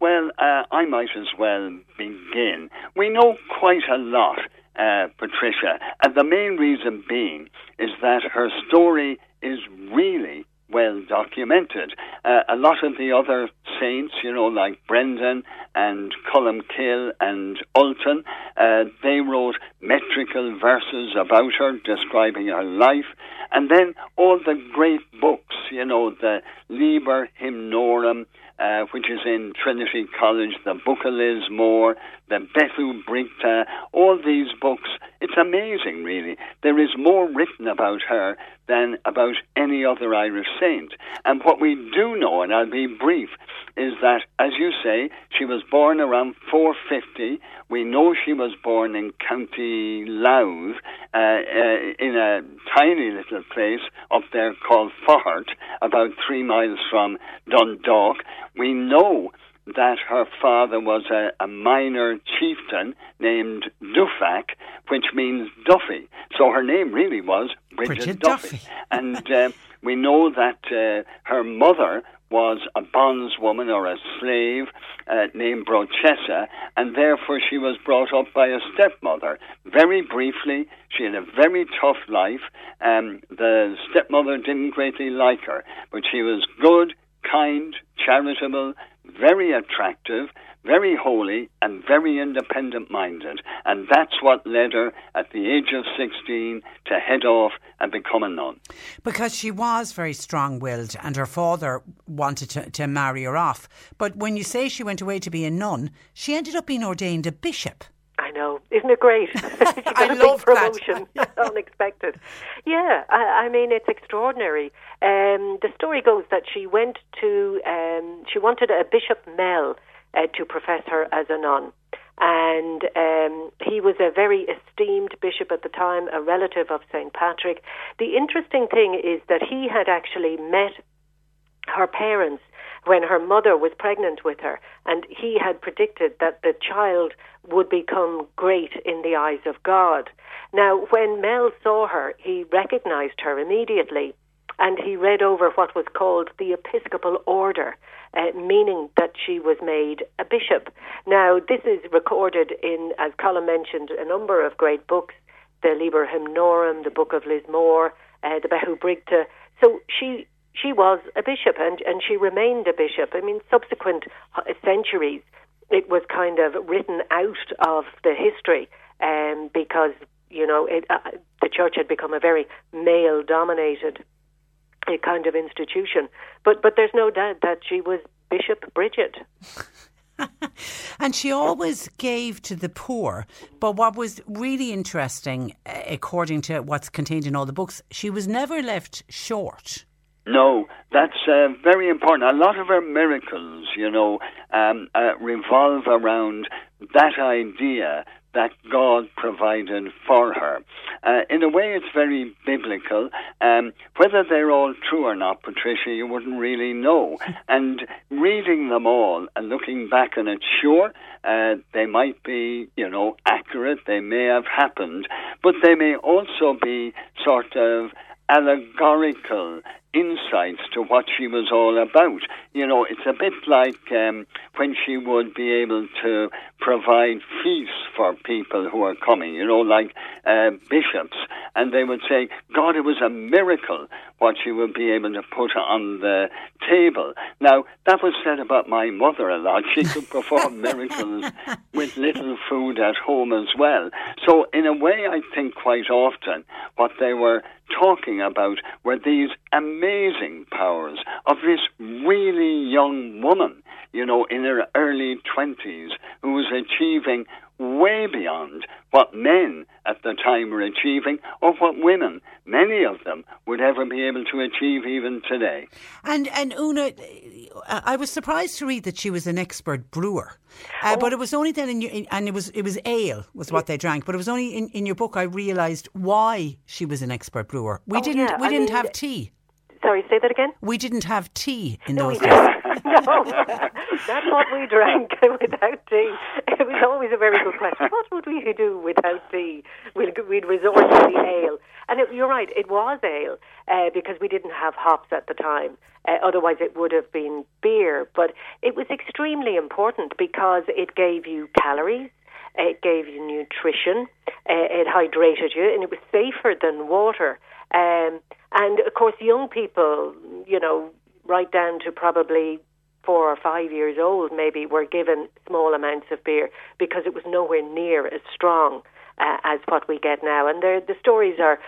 G: Well, uh, I might as well begin. We know quite a lot, uh, Patricia, and the main reason being is that her story is really well documented. Uh, a lot of the other saints, you know, like Brendan and Columcille and Ultan, uh, they wrote metrical verses about her, describing her life. And then all the great books, you know, the Liber Hymnorum, uh, which is in Trinity College, the Book of Lismore, the Bethu Brigte, all these books. It's amazing, really. There is more written about her than about any other Irish saint. And what we do know, and I'll be brief, is that, as you say, she was born around 450. We know she was born in County Louth, uh, uh, in a tiny little place up there called Faughart, about three miles from Dundalk. We know that her father was a, a minor chieftain named Dufak, which means Duffy. So her name really was Bridget,
B: Bridget
G: Duffy.
B: Duffy. *laughs*
G: And uh, we know that uh, her mother was a bondswoman or a slave uh, named Brochessa, and therefore she was brought up by a stepmother. Very briefly, she had a very tough life. Um, the stepmother didn't greatly like her, but she was good, kind, charitable, very attractive, very holy, and very independent minded. And that's what led her at the age of 16 to head off and become a nun.
B: Because she was very strong willed and her father wanted to, to marry her off. But when you say she went away to be a nun, she ended up being ordained a bishop.
H: I know. Isn't it great? *laughs* *laughs* she got
B: I
H: a
B: love
H: promotion. *laughs* Unexpected. Yeah, I, I mean, it's extraordinary. Um, the story goes that she went to, um, she wanted a Bishop Mel uh, to profess her as a nun. And um, he was a very esteemed bishop at the time, a relative of St. Patrick. The interesting thing is that he had actually met her parents when her mother was pregnant with her, and he had predicted that the child would become great in the eyes of God. Now, when Mel saw her, he recognized her immediately, and he read over what was called the Episcopal Order, uh, meaning that she was made a bishop. Now, this is recorded in, as Colm mentioned, a number of great books the Liber Hymnorum, the Book of Lismore, uh, the Behu. So she she was a bishop and, and she remained a bishop. I mean, subsequent centuries, it was kind of written out of the history um, because, you know, it, uh, the church had become a very male dominated a kind of institution. But, but there's no doubt that she was Bishop Bridget. *laughs*
B: And she always gave to the poor. But what was really interesting, uh, according to what's contained in all the books, she was never left short.
G: No, that's uh, very important. A lot of her miracles, you know, um, uh, revolve around that idea that God provided for her. Uh, in a way, it's very biblical. Um, whether they're all true or not, Patricia, you wouldn't really know. *laughs* And reading them all and looking back on it, sure, uh, they might be, you know, accurate. They may have happened, but they may also be sort of allegorical insights to what she was all about. You know, it's a bit like um, when she would be able to provide feasts for people who are coming, you know, like uh, bishops, and they would say, God, it was a miracle what she would be able to put on the table. Now, that was said about my mother a lot. She could perform *laughs* miracles with little food at home as well. So, in a way, I think quite often what they were talking about were these amazing powers of this really young woman, you know, in her early 20s, who was achieving way beyond what men at the time were achieving or what women, many of them, would ever be able to achieve even today.
B: And and Una, I was surprised to read that she was an expert brewer, uh, oh. but it was only then in your, and it was it was ale was what they drank. But it was only in, in your book I realised why she was an expert brewer. We
H: oh,
B: didn't
H: yeah.
B: we
H: I
B: didn't
H: mean,
B: have tea.
H: Sorry, say that again.
B: We didn't have tea in
H: No,
B: those days. *laughs*
H: no, that's what we drank *laughs* without tea. It was always a very good question. What would we do without tea? We'd, we'd resort to the ale. And it, you're right, it was ale uh, because we didn't have hops at the time. Uh, otherwise, it would have been beer. But it was extremely important because it gave you calories. It gave you nutrition, uh, it hydrated you, and it was safer than water. Um, and of course, young people, you know, right down to probably four or five years old, maybe, were given small amounts of beer because it was nowhere near as strong uh, as what we get now. And the stories are,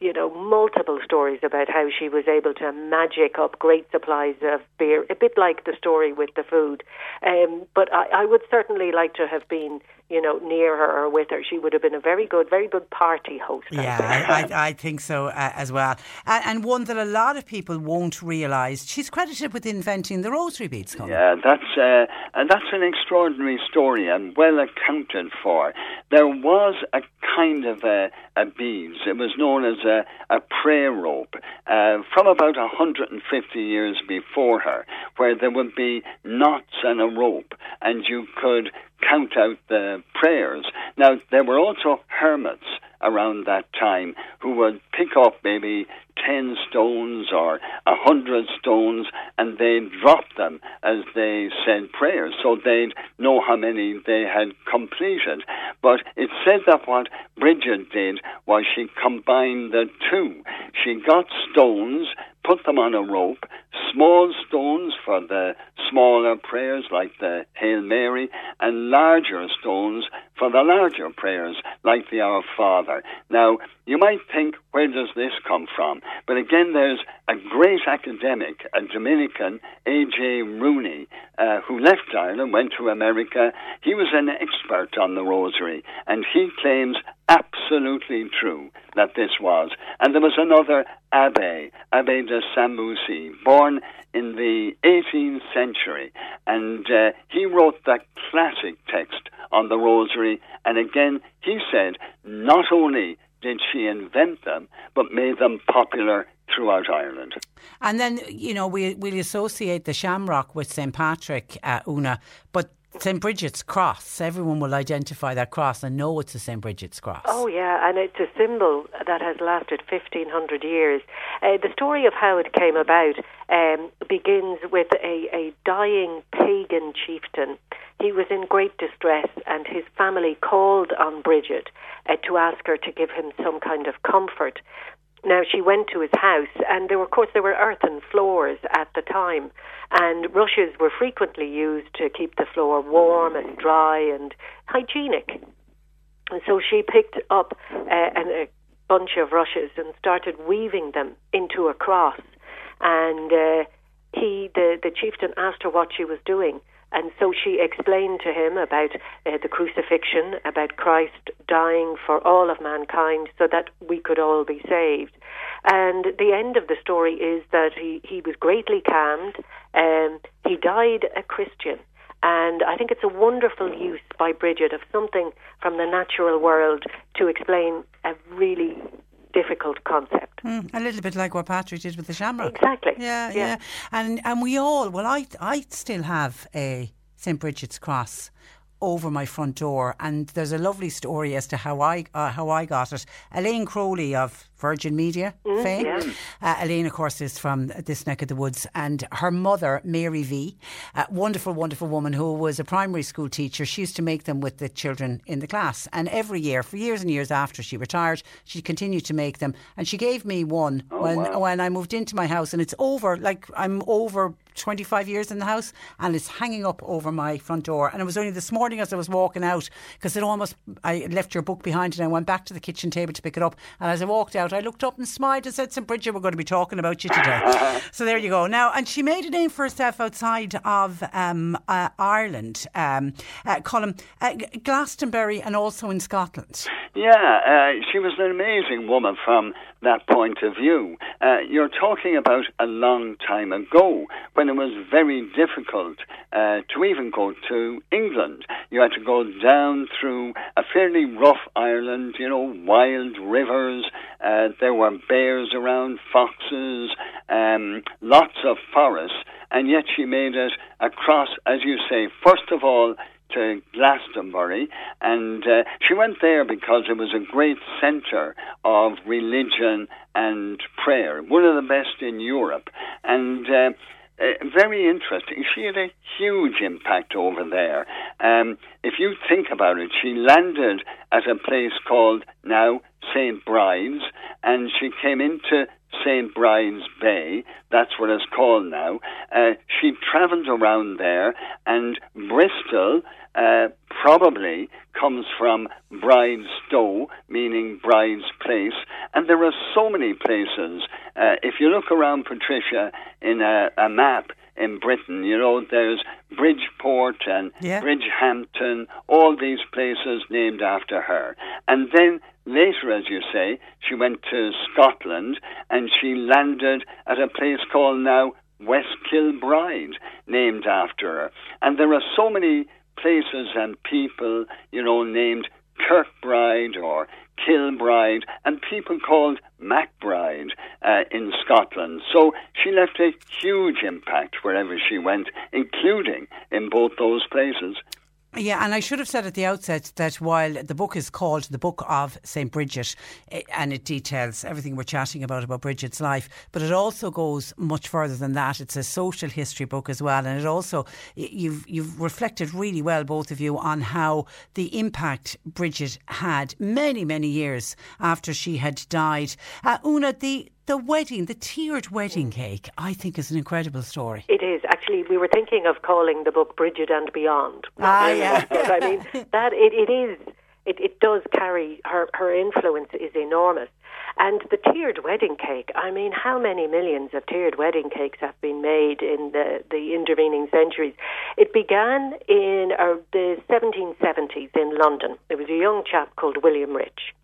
H: you know, multiple stories about how she was able to magic up great supplies of beer, a bit like the story with the food. Um, but I, I would certainly like to have been you know, near her or with her. She would have been a very good, very good party host.
B: Yeah, I, I, I think so uh, as well. And, and, one that a lot of people won't realise, she's credited with inventing the rosary beads. Colm.
G: Yeah, that's uh, and that's an extraordinary story and well accounted for. There was a kind of a, a beads. It was known as a, a prayer rope uh, from about 150 years before her, where there would be knots and a rope, and you could count out the prayers. Now, there were also hermits around that time who would pick up maybe 10 stones or a 100 stones and they'd drop them as they said prayers so they'd know how many they had completed. But it said that what Bridget did was she combined the two. She got stones, put them on a rope, small stones for the smaller prayers like the Hail Mary, and larger stones for the larger prayers like the Our Father. Now, you might think, where does this come from? But again, there's a great academic, a Dominican, A.J. Rooney, uh, who left Ireland, went to America. He was an expert on the rosary, and he claims absolutely true that this was. And there was another Abbe, Abbe de Saint-Moussi, born in the 18th century, and uh, he wrote that classic text on the rosary. And again, he said, not only did she invent them, but made them popular throughout Ireland.
B: And then, you know, we we associate the shamrock with St Patrick, uh, Una, but St Bridget's cross. Everyone will identify that cross and know it's a St Bridget's cross.
H: Oh yeah, and it's a symbol that has lasted fifteen hundred years. Uh, the story of how it came about um, begins with a, a dying pagan chieftain. He was in great distress, and his family called on Bridget uh, to ask her to give him some kind of comfort. Now she went to his house, and there were, of course, there were earthen floors at the time, and rushes were frequently used to keep the floor warm and dry and hygienic. And so she picked up uh, a bunch of rushes and started weaving them into a cross. And uh, he, the the chieftain, asked her what she was doing. And so she explained to him about uh, the crucifixion, about Christ dying for all of mankind so that we could all be saved. And the end of the story is that he, he was greatly calmed. Um, he died a Christian. And I think it's a wonderful use by Bridget of something from the natural world to explain a really difficult concept.
B: Mm, a little bit like what Patrick did with the shamrock.
H: Exactly.
B: Yeah,
H: Yeah.
B: yeah. And and we all well I I still have a St Bridget's cross over my front door and there's a lovely story as to how I uh, how I got it. Elaine Crowley of Virgin Media
H: Mm,
B: fame.
H: yeah.
B: Uh, Elaine, of course, is from this neck of the woods, and her mother, Mary V, a wonderful, wonderful woman who was a primary school teacher. She used to make them with the children in the class, and every year, for years and years after she retired, she continued to make them. And she gave me one when
I: wow.
B: when I moved into my house, and it's over. Like I'm over 25 years in the house, and it's hanging up over my front door. And it was only this morning as I was walking out because it almost I left your book behind, and I went back to the kitchen table to pick it up. And as I walked out, I looked up and smiled and said, "St Bridget, we're going to be talking about you today." *laughs* so there you go. Now, and she made a name for herself outside of um, uh, Ireland, um, uh, Colin, uh, Glastonbury, and also in Scotland.
G: Yeah, uh, she was an amazing woman from that point of view. Uh, you're talking about a long time ago when it was very difficult uh, to even go to England. You had to go down through a fairly rough Ireland, you know, wild rivers. Uh, there were bears around, foxes, um, lots of forests, and yet she made it across, as you say, first of all, to Glastonbury, and uh, she went there because it was a great centre of religion and prayer, one of the best in Europe, and. Uh, uh, very interesting. She had a huge impact over there. Um, if you think about it, she landed at a place called now St. Bride's, and she came into St. Bride's Bay. That's what it's called now. Uh, she travelled around there, and Bristol uh, probably comes from Bride's Stow, meaning Bride's Place. And there are so many places. Uh, if you look around, Patricia, in a, a map in Britain, you know, there's Bridgeport and
I: Yeah.
G: Bridgehampton, all these places named after her. And then later, as you say, she went to Scotland and she landed at a place called now West Kilbride, named after her. And there are so many places and people, you know, named Kirkbride or Kilbride, and people called MacBride uh, in Scotland. So she left a huge impact wherever she went, including in both those places.
B: Yeah, and I should have said at the outset that while the book is called The Book of St. Bridget, eh, and it details everything we're chatting about, about Bridget's life, but it also goes much further than that. It's a social history book as well, and it also, you've, you've reflected really well, both of you, on how the impact Bridget had many, many years after she had died. Uh, Una, the, the wedding, the tiered wedding cake, I think is an incredible story.
H: It is actually. We were thinking of calling the book Bridget and Beyond.
B: Ah, yeah.
H: I mean *laughs* that it, it is. It, it does carry her. Her influence is enormous. And the tiered wedding cake. I mean, how many millions of tiered wedding cakes have been made in the the intervening centuries? It began in uh, the 1770s in London. There was a young chap called William Rich,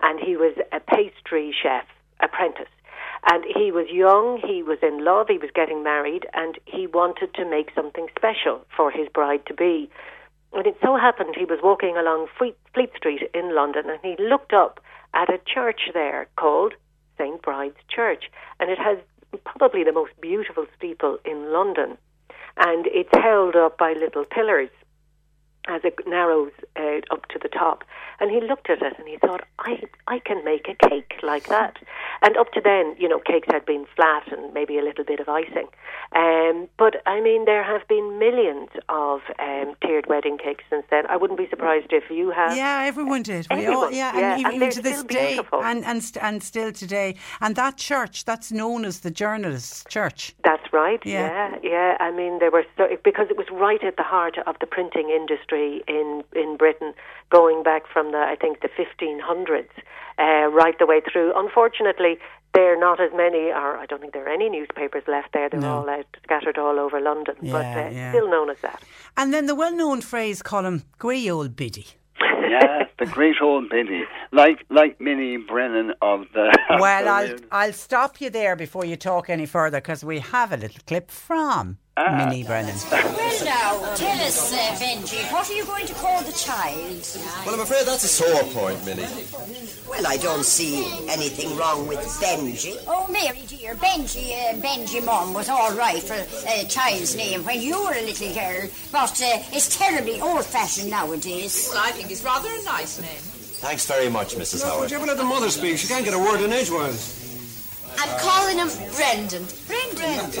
H: and he was a pastry chef apprentice. And he was young, he was in love, he was getting married, and he wanted to make something special for his bride to be. And it so happened he was walking along Fleet, Street in London and he looked up at a church there called St. Bride's Church. And it has probably the most beautiful steeple in London. And it's held up by little pillars as it narrows uh, up to the top. And he looked at it and he thought, I, I can make a cake like that. And up to then, you know, cakes had been flat and maybe a little bit of icing. Um, but I mean, there have been millions of um, tiered wedding cakes since then. I wouldn't be surprised if you have.
B: Yeah, everyone did. We all, yeah,
H: yeah,
B: and even,
H: and
B: even
H: they're
B: to this day,
H: beautiful.
B: and and st- and still today. And that church, that's known as the Journalists' Church.
H: That's right.
B: Yeah.
H: yeah, yeah. I mean, they were so because it was right at the heart of the printing industry in in Britain, going back from the I think the 1500s, uh, right the way through. Unfortunately, there are not as many, or I don't think there are any newspapers left there. They're
B: No.
H: all out, scattered all over London, but
B: Yeah,
H: uh,
B: yeah.
H: still known as that.
B: And then the well-known phrase, column, grey old biddy.
G: yeah, the great old Biddy, like like Minnie Brennan of the.
B: Well, I'll I'll stop you there before you talk any further because we have a little clip from
G: Ah.
B: Minnie Brennan.
I: Well, now, tell us, uh, Benji, what are you going to call the child?
J: Well, I'm afraid that's a sore point, Minnie. Well, I don't see anything wrong with Benji.
I: Oh, Mary dear, Benji, uh, Benji Mum was all right for a child's name when you were a little girl, but uh, it's terribly old-fashioned nowadays.
K: Well, I think it's rather a nice name.
J: Thanks very much, Mrs. Howard.
L: Would you ever let the mother speak? She can't get a word in edgewise.
K: I'm calling him Brendan.
I: Brendan.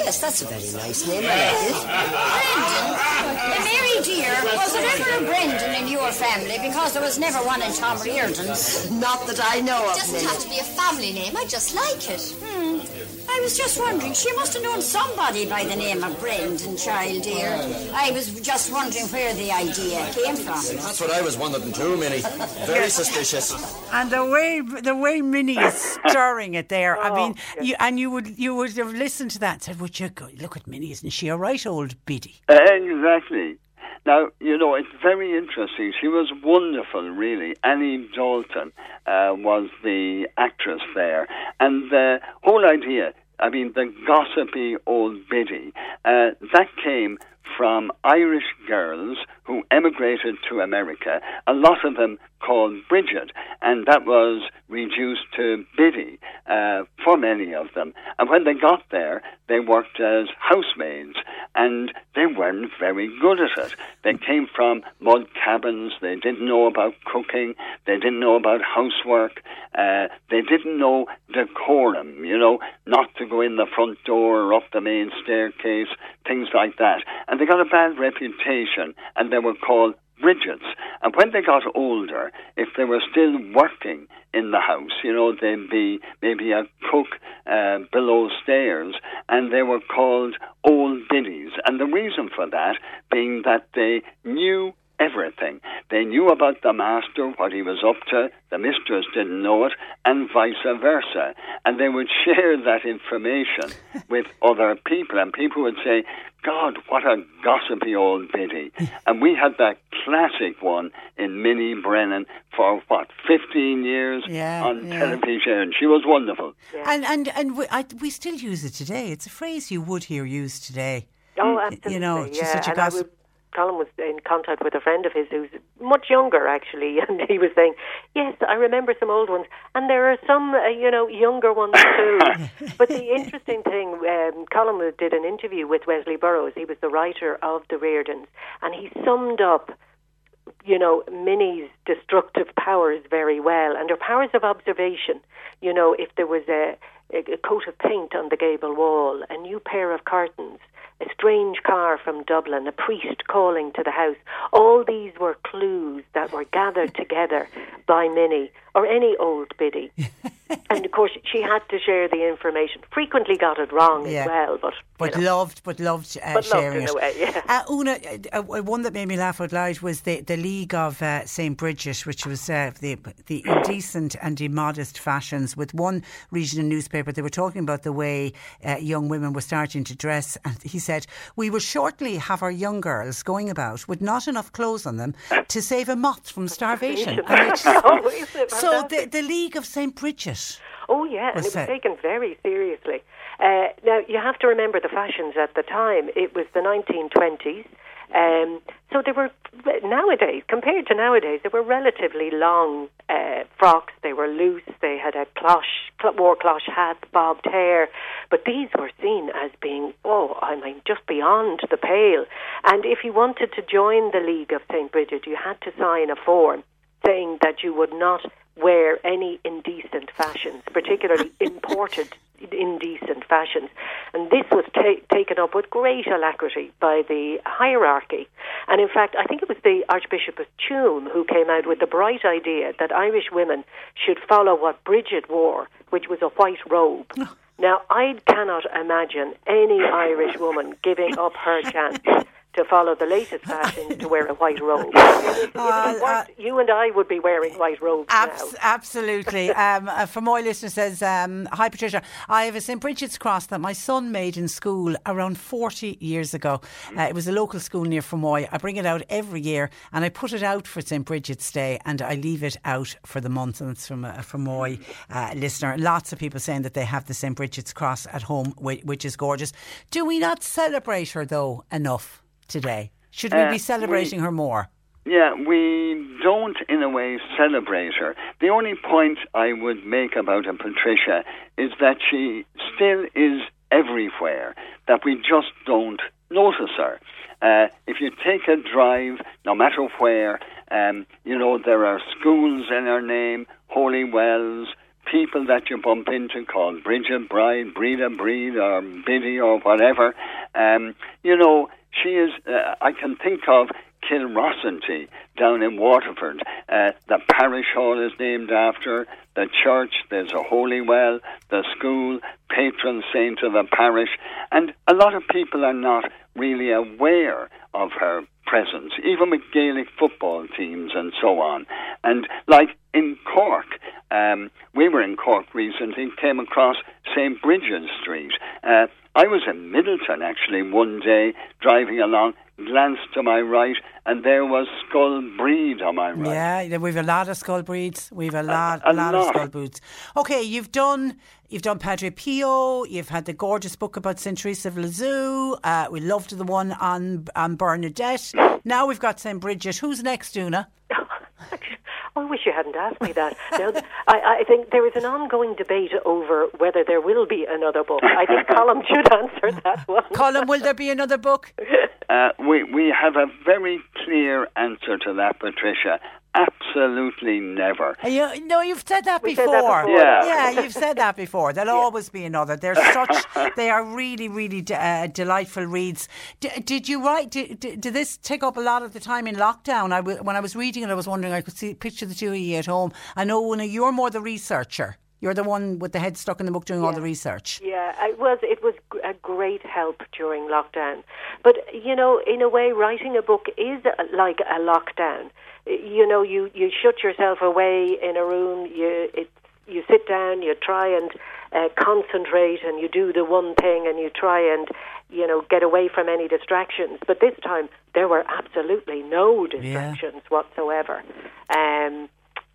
J: Yes, that's a very nice name. I like it.
I: Uh, Mary dear, was there ever a Brendan in your family? Because there was never one in Tom Riordan's.
J: Not that I know of.
K: It
J: doesn't
K: have to be a family name. I just like it.
I: Hmm. I was just wondering, she must have known somebody by the name of Brendan, child dear. I was just wondering where the idea came from.
J: That's what I was wondering too, Minnie. Very suspicious.
B: And the way the way Minnie is stirring it there, I mean, you, and you would you would have listened to that and said, "Would you go, look at Minnie? Isn't she a right old biddy?"
G: Exactly. Now, you know, it's very interesting. She was wonderful, really. Annie D'Alton uh, was the actress there. And the whole idea, I mean, the gossipy old biddy, uh, that came from Irish girls who emigrated to America, a lot of them called Bridget, and that was reduced to Biddy uh, for many of them. And when they got there, they worked as housemaids, and they weren't very good at it. They came from mud cabins, they didn't know about cooking, they didn't know about housework, uh, they didn't know decorum, you know, not to go in the front door or up the main staircase, things like that. And they got a bad reputation, and they were called Bridgets. And when they got older, if they were still working in the house, you know, they'd be maybe a cook uh, below stairs, and they were called old biddies. And the reason for that being that they knew everything. They knew about the master, what he was up to, the mistress didn't know it, and vice versa. And they would *laughs* share that information *laughs* with other people, and people would say, God, what a gossipy old biddy. *laughs* and we had that classic one in Minnie Brennan for, what, 15 years
B: Yeah,
G: on
B: yeah.
G: television, and she was wonderful.
B: And and and we, I, we still use it today. It's a phrase you would hear used today.
H: Oh, absolutely.
B: You know, she's
H: yeah.
B: such a
H: and
B: gossip.
H: Colm was in contact with a friend of his who's much younger, actually, *laughs* and he was saying, "Yes, I remember some old ones, and there are some, uh, you know, younger ones too." *laughs* but the interesting thing, um, Colm did an interview with Wesley Burrowes. He was the writer of the Riordans, and he summed up you know, Minnie's destructive powers very well, and her powers of observation. You know, if there was a, a, a coat of paint on the gable wall, a new pair of curtains, a strange car from Dublin, a priest calling to the house, all these were clues that were gathered together by Minnie or any old biddy. *laughs* *laughs* and of course, she had to share the information. Frequently got it wrong
B: Yeah.
H: as well, but
B: But loved, but loved uh,
H: But loved
B: sharing
H: in
B: it.
H: a way, yeah.
B: Uh, Una, uh, uh, one that made me laugh out loud was the, the League of uh, St Bridget, which was uh, the the indecent and immodest fashions. With one regional newspaper, they were talking about the way uh, young women were starting to dress, and he said, "We will shortly have our young girls going about with not enough clothes on them to save a moth from starvation." *laughs*
H: Oh, *laughs*
B: so the, the League of St Bridget.
H: Oh yeah, and it was taken very seriously. Uh, now you have to remember the fashions at the time. It was the 1920s, um, so they were nowadays compared to nowadays. They were relatively long uh, frocks. They were loose. They had a cloche, cl- wore cloche hats, bobbed hair, but these were seen as being oh, I mean, just beyond the pale. And if you wanted to join the League of Saint Bridget, you had to sign a form saying that you would not wear any indecent fashions, particularly *laughs* imported indecent fashions. And this was ta- taken up with great alacrity by the hierarchy. And in fact, I think it was the Archbishop of Tuam who came out with the bright idea that Irish women should follow what Bridget wore, which was a white robe. Oh. Now, I cannot imagine any Irish woman giving up her chance *laughs* to follow the latest *laughs* fashion to wear a white robe. *laughs* It
B: Uh,
H: you and I would be wearing white robes
B: Abs-
H: now.
B: absolutely. *laughs* Um, uh, from my listener says, um, "Hi Patricia, I have a St Bridget's cross that my son made in school around 40 years ago. Uh, it was a local school near Fermoy. I bring it out every year, and I put it out for St Bridget's Day, and I leave it out for the month. And it's from a Fermoy uh, listener. Lots of people saying that they have the St Bridget's cross at home, whi- which is gorgeous. Do we not celebrate her though enough today? Should we
G: Uh,
B: be celebrating her more?
G: Yeah, we don't, in a way, celebrate her. The only point I would make about her, Patricia, is that she still is everywhere, that we just don't notice her. Uh, if you take a drive, no matter where, um, you know, there are schools in her name, holy wells, people that you bump into called Bridget Bride, Breda Breed, or Biddy, or whatever. Um, you know, she is, uh, I can think of Kilrossanty down in Waterford. Uh, the parish hall is named after the church, there's a holy well, the school, patron saint of the parish, and a lot of people are not really aware of her presence, even with Gaelic football teams and so on. And like in Cork, um, we were in Cork recently, came across St. Bridget's Street. Uh, I was in Midleton actually one day driving along, glanced to my right, and there was Scoil Bhríde on my right.
B: Yeah, we've a lot of skull breeds. We've a lot,
G: a
B: a lot, of skull breeds. Okay, you've done, you've done Padre Pio. You've had the gorgeous book about Saint Teresa of Lisieux. Uh, we loved the one on on Bernadette. *laughs* Now we've got Saint Bridget. Who's next, Una? *laughs*
H: I wish you hadn't asked me that. Now, *laughs* I, I think there is an ongoing debate over whether there will be another book. I think *laughs* Colm should answer that one.
B: Colm, will there be another book?
G: Uh, we we have a very clear answer to that, Patricia. Absolutely never.
B: Uh, You, no, you've said that
G: We
B: before.
G: said that before. Yeah.
B: yeah, you've said that before. There'll always be another. They're such. *laughs* they are really, really de- uh, delightful reads. D- did you write? Did, did, did this take up a lot of the time in lockdown? I w- when I was reading it, I was wondering. I could see picture the two of you at home. I know, Una, you're more the researcher. You're the one with the head stuck in the book doing all the research.
H: Yeah, it was. It was g- a great help during lockdown. But you know, in a way, writing a book is like a lockdown. You know, you you shut yourself away in a room. You it you sit down. You try and uh, concentrate, and you do the one thing, and you try and you know get away from any distractions. But this time, there were absolutely no distractions whatsoever. Um,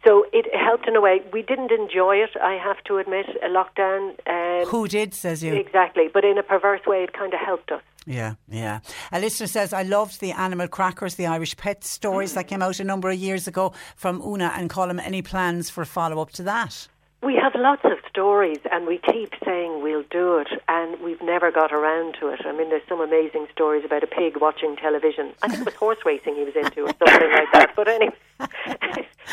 H: so it helped in a way. We didn't enjoy it, I have to admit, a lockdown. Um,
B: Who did, says you?
H: Exactly, but in a perverse way, it kind of helped us.
B: Yeah, yeah. A listener says, I loved the animal crackers, the Irish pet stories that came out a number of years ago from Una and Colm. Any plans for a follow up to that?
H: We have lots of stories, and we keep saying we'll do it, and we've never got around to it. I mean, there's some amazing stories about a pig watching television. I think it was horse racing he was into, or something like that. But anyway,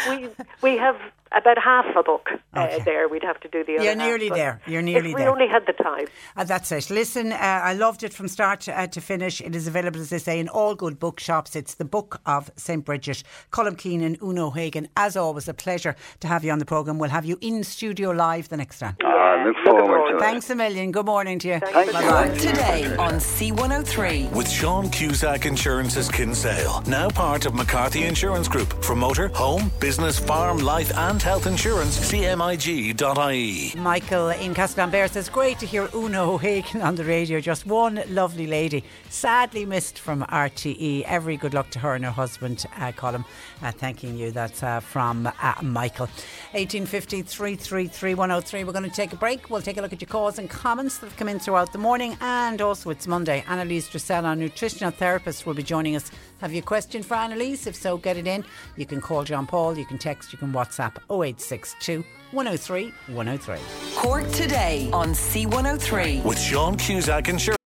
H: we we have about half a book uh, there. We'd have to do the other.
B: You're nearly
H: but
B: there. You're nearly
H: if we only had the time.
B: Uh, that's it. Listen, uh, I loved it from start to, uh, to finish. It is available, as they say, in all good bookshops. It's the Book of St. Bridget. Colm Keenan, Una O'Hagan. As always, a pleasure to have you on the programme. We'll have you in studio live the next time.
G: Ah, look forward to it.
B: Thanks a million. Good morning to you.
G: Thank you.
B: Bye-bye.
A: Today on C103.
C: With Sean Cusack Insurance's Kinsale, now part of McCarthy Insurance Group. For motor, home, business, farm, life, and health insurance, cmig.ie.
B: Michael in Castlambert says, Great to hear Una O'Hagan on the radio. Just one lovely lady. Sadly missed from RTE. Every good luck to her and her husband, uh, Colm. Uh, thanking you. That's uh, from uh, Michael. 1850 333 103. We're going to take a break. We'll take a look at your calls and comments that have come in throughout the morning. And also, it's Monday. Annalise Dressel, our nutritional therapist, will be joining us. Have you a question for Annalise? If so, get it in. You can call John Paul, you can text, you can WhatsApp 0862 103 103.
A: Cork today on C103.
C: With Sean Cusack Insurance.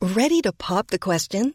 M: Ready to pop the question?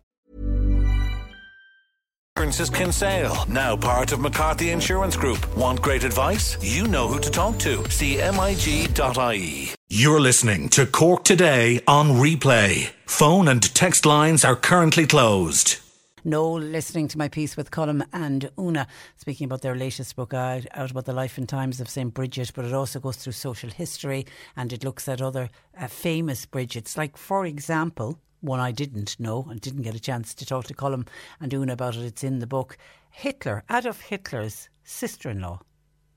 C: Insurances Kinsale, now part of McCarthy Insurance Group. Want great advice? You know who to talk to. CMIG.ie. You're listening to Cork Today on replay. Phone and text lines are currently closed.
B: No, listening to my piece with Colm and Una, speaking about their latest book out, out about the life and times of St. Bridget, but it also goes through social history and it looks at other uh, famous Bridgets. Like, for example, one I didn't know and didn't get a chance to talk to Colm and Una about it, it's in the book. Hitler, Adolf Hitler's sister in law,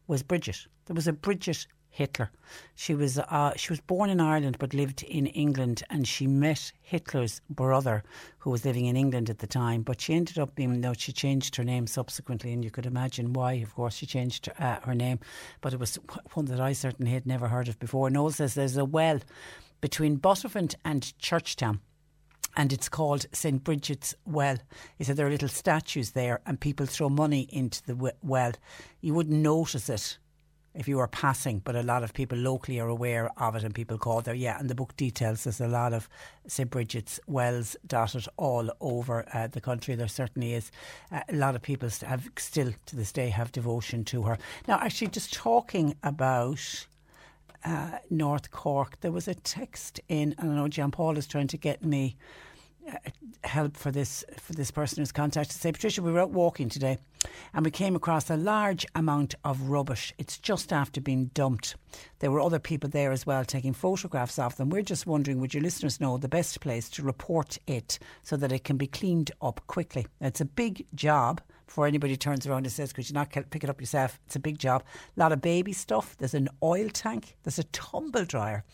B: was Bridget. There was a Bridget Hitler. She was uh, she was born in Ireland but lived in England, and she met Hitler's brother, who was living in England at the time. But she ended up being no, she changed her name subsequently, and you could imagine why. Of course, she changed uh, her name, but it was one that I certainly had never heard of before. Noel says there's a well between Buttevant and Churchtown and it's called St. Bridget's Well. He said there are little statues there, and people throw money into the well. You wouldn't notice it if you were passing, but a lot of people locally are aware of it and people call there. Yeah, and the book details there's a lot of St. Bridget's wells dotted all over uh, the country. There certainly is. Uh, a lot of people have still to this day have devotion to her. Now, actually, just talking about. Uh, North Cork, there was a text in, and I know John Paul is trying to get me uh, help for this for this person who's contacted. Say, Patricia, we were out walking today, and we came across a large amount of rubbish. It's just after being dumped. There were other people there as well taking photographs of them. We're just wondering, would your listeners know the best place to report it so that it can be cleaned up quickly? It's a big job before anybody turns around and says, could you not pick it up yourself? It's a big job. A lot of baby stuff. There's an oil tank. There's a tumble dryer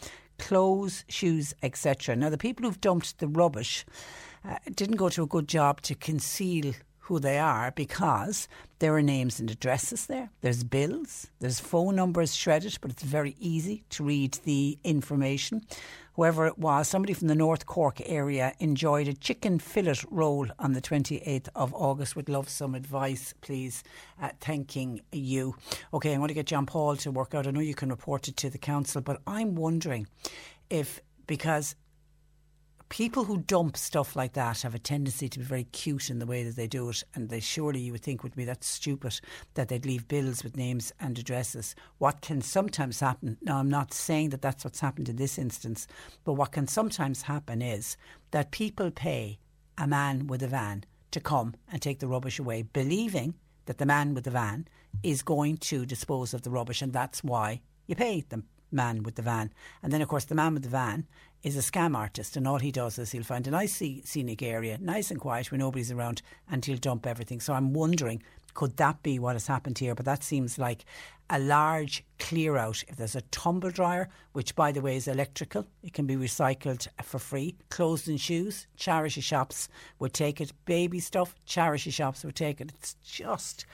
B: clothes, shoes, etc. Now, the people who've dumped the rubbish uh, didn't go to a good job to conceal who they are because there are names and addresses there. There's bills, there's phone numbers shredded, but it's very easy to read the information. Whoever it was, somebody from the North Cork area enjoyed a chicken fillet roll on the 28th of August. Would love some advice, please. Uh, thanking you. Okay, I'm going to get John Paul to work out. I know you can report it to the council, but I'm wondering if, because people who dump stuff like that have a tendency to be very cute in the way that they do it, and they surely you would think would be that stupid that they'd leave bills with names and addresses. What can sometimes happen? Now, I'm not saying that that's what's happened in this instance, but what can sometimes happen is that people pay a man with a van to come and take the rubbish away, believing that the man with the van is going to dispose of the rubbish, and that's why you pay the man with the van. And then, of course, the man with the van is a scam artist, and all he does is he'll find a nice scenic area, nice and quiet, where nobody's around, and he'll dump everything. So I'm wondering, could that be what has happened here? But that seems like a large clear out. If there's a tumble dryer, which by the way is electrical, it can be recycled for free. Clothes and shoes, charity shops would take it. Baby stuff, charity shops would take it. It's just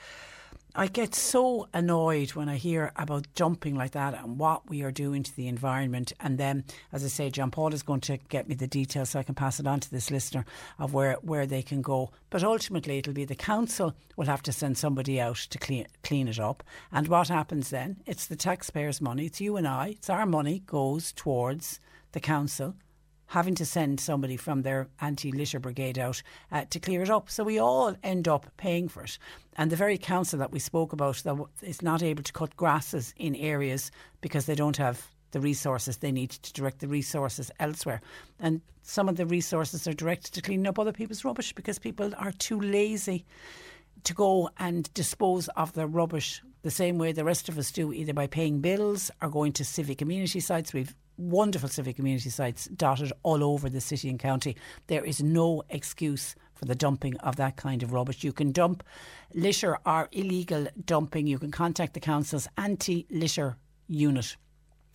B: I get so annoyed when I hear about dumping like that and what we are doing to the environment. And then, as I say, John Paul is going to get me the details so I can pass it on to this listener of where, where they can go. But ultimately, it'll be the council will have to send somebody out to clean, clean it up. And what happens then? It's the taxpayers' money. It's you and I. It's our money goes towards the council having to send somebody from their anti litter brigade out uh, to clear it up. So we all end up paying for it. And the very council that we spoke about that is not able to cut grasses in areas because they don't have the resources they need to direct the resources elsewhere. And some of the resources are directed to cleaning up other people's rubbish because people are too lazy to go and dispose of their rubbish the same way the rest of us do, either by paying bills or going to civic community sites. We've wonderful civic community sites dotted all over the city and county. There is no excuse for the dumping of that kind of rubbish. You can dump litter or illegal dumping. You can contact the council's anti litter unit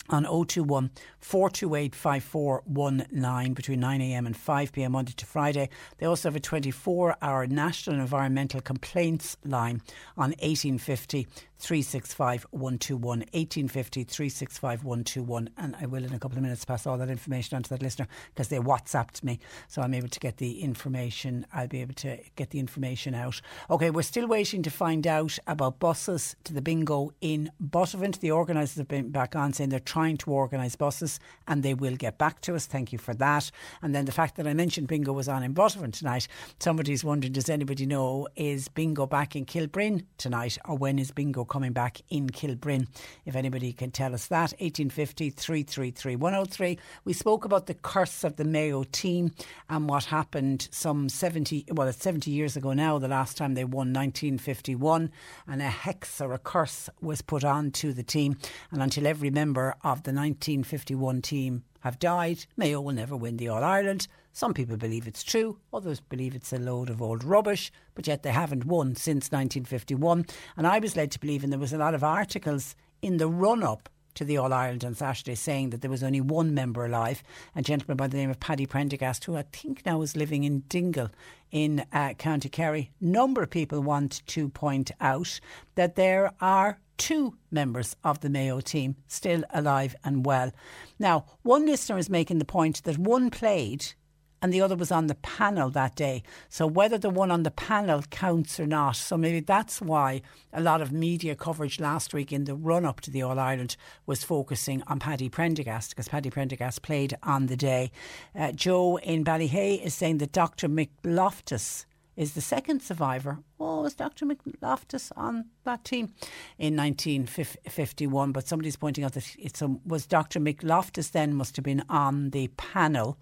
B: on 021 428 5419 between 9am and 5pm Monday to Friday. They also have a 24 hour National Environmental Complaints line on 1850 365 121. 1850 365 121. And I will, in a couple of minutes, pass all that information on to that listener because they WhatsApped me. So I'm able to get the information. I'll be able to get the information out. Okay, we're still waiting to find out about buses to the bingo in Buttevant. The organisers have been back on saying they're trying to organise buses and they will get back to us. Thank you for that. And then the fact that I mentioned bingo was on in Buttevant tonight, somebody's wondering does anybody know is bingo back in Kilbrin tonight or when is bingo coming back in Kilbrin? If anybody can tell us that, 1850 333 103. We spoke about the curse of the Mayo team and what happened some 70, well, it's 70 years ago now, the last time they won 1951, and a hex or a curse was put on to the team. And until every member of the 1951 team have died, Mayo will never win the All Ireland. Some people believe it's true, others believe it's a load of old rubbish, but yet they haven't won since 1951. And I was led to believe, and there was a lot of articles in the run up to the All Ireland on Saturday saying that there was only one member alive, a gentleman by the name of Paddy Prendergast, who I think now is living in Dingle in uh, County Kerry. Number of people want to point out that there are two members of the Mayo team still alive and well. Now, one listener is making the point that one played and the other was on the panel that day. So whether the one on the panel counts or not, so maybe that's why a lot of media coverage last week in the run up to the All Ireland was focusing on Paddy Prendergast because Paddy Prendergast played on the day. Uh, Joe in Ballyhea is saying that Dr. Mick Loftus is the second survivor. Oh, was Dr. Mick Loftus on that team in 1951? But somebody's pointing out that it was Dr. Mick Loftus then must have been on the panel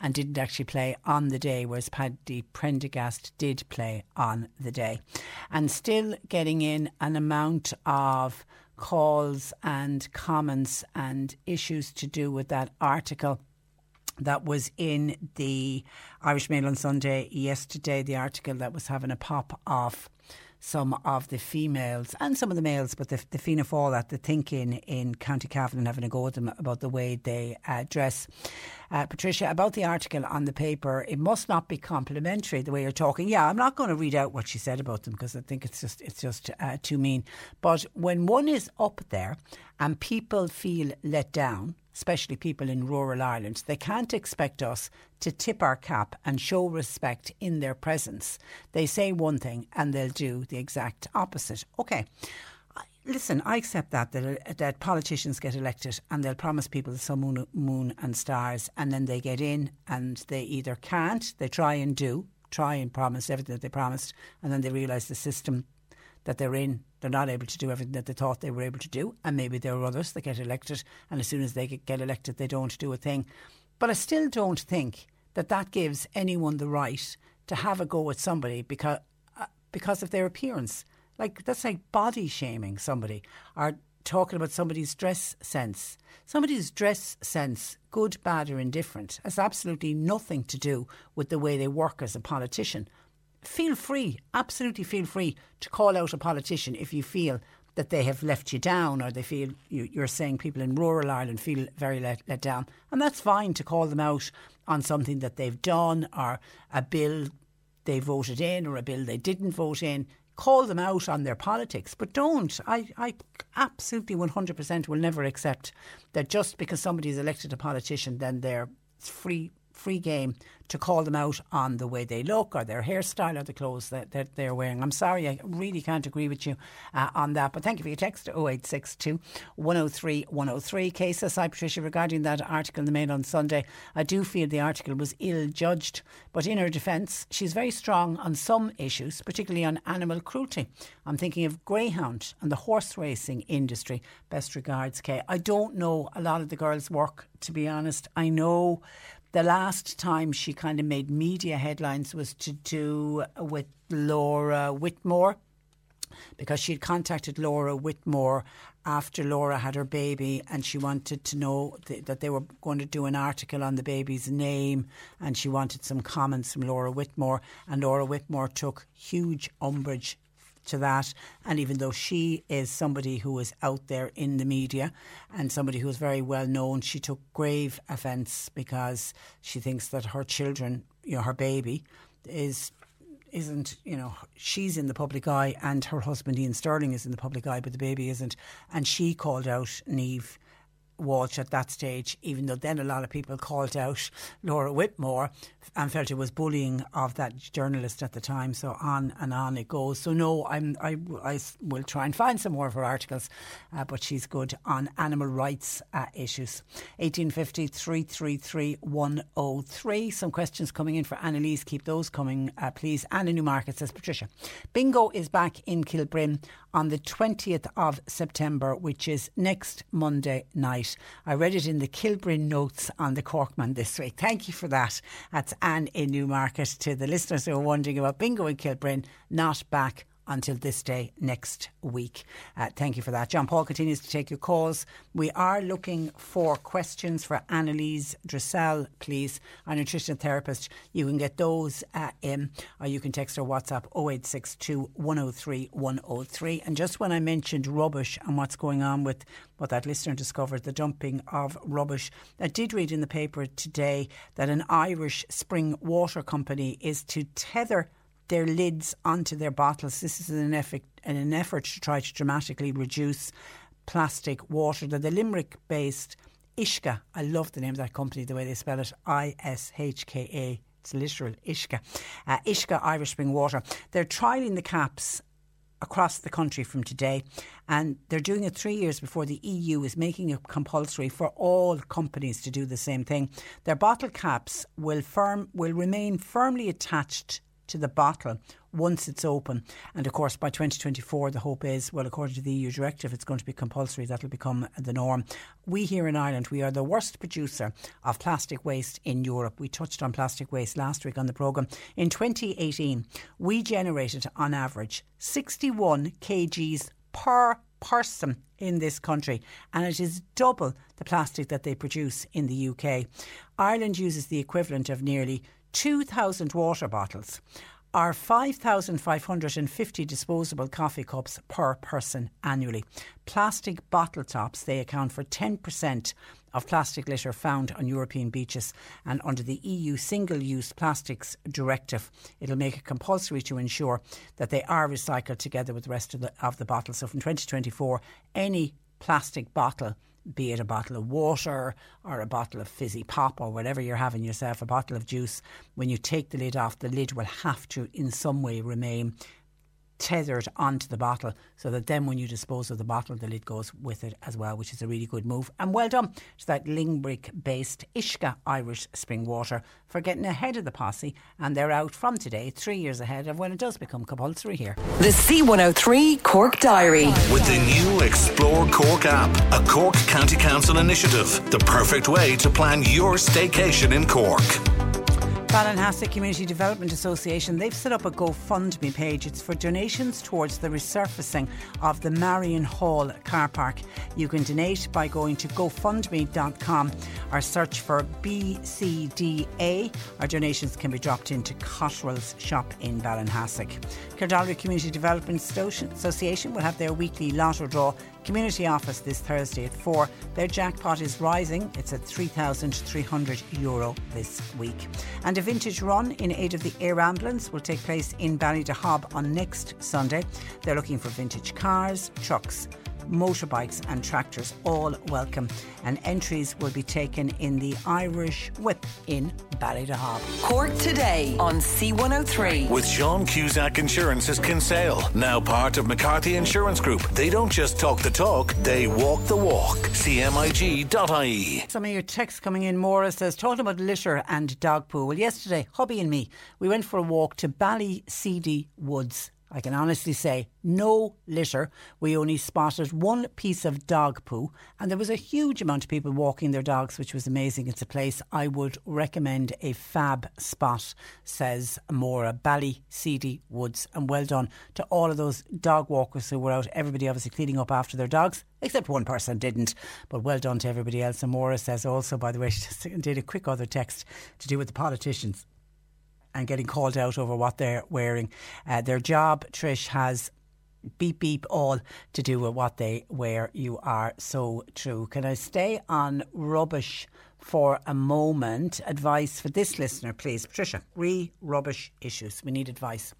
B: and didn't actually play on the day, whereas Paddy Prendergast did play on the day. And still getting in an amount of calls and comments and issues to do with that article that was in the Irish Mail on Sunday yesterday, the article that was having a pop off some of the females and some of the males, but the, the Fianna Fáil at the thinking in County Cavan and having a go at them about the way they uh, dress. Uh, Patricia, about the article on the paper, it must not be complimentary the way you're talking. Yeah, I'm not going to read out what she said about them because I think it's just it's just uh, too mean. But when one is up there and people feel let down, especially people in rural Ireland, they can't expect us to tip our cap and show respect in their presence. They say one thing and they'll do the exact opposite. Okay. Listen, I accept that, that that politicians get elected and they'll promise people the sun, moon, moon and stars, and then they get in and they either can't, they try and do, try and promise everything that they promised, and then they realise the system that they're in, they're not able to do everything that they thought they were able to do. And maybe there are others that get elected, and as soon as they get elected, they don't do a thing. But I still don't think that that gives anyone the right to have a go at somebody because uh, because of their appearance. Like that's like body shaming somebody or talking about somebody's dress sense. Somebody's dress sense, good, bad, or indifferent, has absolutely nothing to do with the way they work as a politician feel free, absolutely feel free to call out a politician if you feel that they have left you down or they feel you, are saying people in rural Ireland feel very let, let down. And that's fine to call them out on something that they've done or a bill they voted in or a bill they didn't vote in. Call them out on their politics, but don't. I, I absolutely 100% will never accept that just because somebody is elected a politician, then they're free free game to call them out on the way they look or their hairstyle or the clothes that, that they're wearing. I'm sorry, I really can't agree with you uh, on that. But thank you for your text 0862 103 103. Case aside, Patricia, regarding that article in the Mail on Sunday, I do feel the article was ill judged. But in her defence, she's very strong on some issues, particularly on animal cruelty. I'm thinking of greyhound and the horse racing industry. Best regards, Kay. I don't know a lot of the girls' work, to be honest. I know the last time she kind of made media headlines was to do with Laura Whitmore because she had contacted Laura Whitmore after Laura had her baby and she wanted to know th- that they were going to do an article on the baby's name and she wanted some comments from Laura Whitmore and Laura Whitmore took huge umbrage to that. And even though she is somebody who is out there in the media and somebody who is very well known, she took grave offence because she thinks that her children, you know, her baby, is isn't you know she's in the public eye and her husband Iain Stirling is in the public eye but the baby isn't and she called out Niamh Walsh at that stage, even though then a lot of people called out Laura Whitmore and felt it was bullying of that journalist at the time. So on and on it goes. So no, I'm, I, I will try and find some more of her articles, uh, but she's good on animal rights uh, issues. 1850 333 103. Some questions coming in for Annalise. Keep those coming, uh, please. Anna Newmarket says, Patricia, Bingo is back in Kilbrin on the 20th of September, which is next Monday night. I read it in the Kilbrin notes on the Corkman this week. Thank you for that. That's Anne in Newmarket. To the listeners who are wondering about bingo in Kilbrin, not back until this day next week. Uh, thank you for that. John Paul continues to take your calls. We are looking for questions for Annalise Dressel, please, our nutrition therapist. You can get those uh, in, or you can text or WhatsApp 0862 103 103. And just when I mentioned rubbish and what's going on with what that listener discovered, the dumping of rubbish, I did read in the paper today that an Irish spring water company is to tether their lids onto their bottles. This is an effort, an effort to try to dramatically reduce plastic water. They're the Limerick based Ishka. I love the name of that company, the way they spell it I S H K A. It's literal Ishka. Uh, Ishka Irish Spring Water. They're trialling the caps across the country from today, and they're doing it three years before the EU is making it compulsory for all companies to do the same thing. Their bottle caps will firm will remain firmly attached to the bottle once it's open. And of course, by 2024, the hope is, well, according to the EU directive, it's going to be compulsory. That'll become the norm. We here in Ireland, we are the worst producer of plastic waste in Europe. We touched on plastic waste last week on the programme. In 2018, we generated on average 61 kgs per person in this country, and it is double the plastic that they produce in the UK. Ireland uses the equivalent of nearly 2,000 water bottles are 5,550 disposable coffee cups per person annually. Plastic bottle tops, they account for 10% of plastic litter found on European beaches. And under the EU Single Use Plastics Directive, it'll make it compulsory to ensure that they are recycled together with the rest of the, of the bottles. So from 2024, any plastic bottle be it a bottle of water or a bottle of fizzy pop or whatever you're having yourself, a bottle of juice, when you take the lid off, the lid will have to in some way remain tethered onto the bottle so that then when you dispose of the bottle the lid goes with it as well which is a really good move. And well done to that Limerick based Ishka Irish Spring Water for getting ahead of the posse and they're out from today three years ahead of when it does become compulsory here.
A: The C103 Cork Diary.
C: With the new Explore Cork app, a Cork County Council initiative, the perfect way to plan your staycation in Cork.
B: Ballinhassig Community Development Association, they've set up a GoFundMe page. It's for donations towards the resurfacing of the Marion Hall car park. You can donate by going to gofundme.com or search for BCDA. Our donations can be dropped into Cotterell's shop in Ballinhassig. Kildorrery Community Development Association will have their weekly lotto draw community office this Thursday at 4. Their jackpot is rising. It's at 3,300 euro this week. And a vintage run in aid of the air ambulance will take place in Ballydehob on next Sunday. They're looking for vintage cars, trucks, motorbikes, and tractors, all welcome. And entries will be taken in the Irish Whip in Ballydehob.
A: Cork today on C103.
C: With Sean Cusack Insurance's Kinsale, now part of McCarthy Insurance Group. They don't just talk the talk, they walk the walk. CMIG.ie.
B: Some of your texts coming in. Maura says, talking about litter and dog poo. Well, yesterday, hubby and me, we went for a walk to Ballyseedy Woods. I can honestly say no litter. We only spotted one piece of dog poo, and there was a huge amount of people walking their dogs, which was amazing. It's a place I would recommend a fab spot, says Maura Ballyseedy Woods. And well done to all of those dog walkers who were out, everybody obviously cleaning up after their dogs, except one person didn't. But well done to everybody else. And Maura says also, by the way, *laughs* she just did a quick other text to do with the politicians and getting called out over what they're wearing. Uh, their job, Trish, has beep beep all to do with what they wear. You are so true. Can I stay on rubbish for a moment? Advice for this listener, please. Patricia, re rubbish issues. We need advice.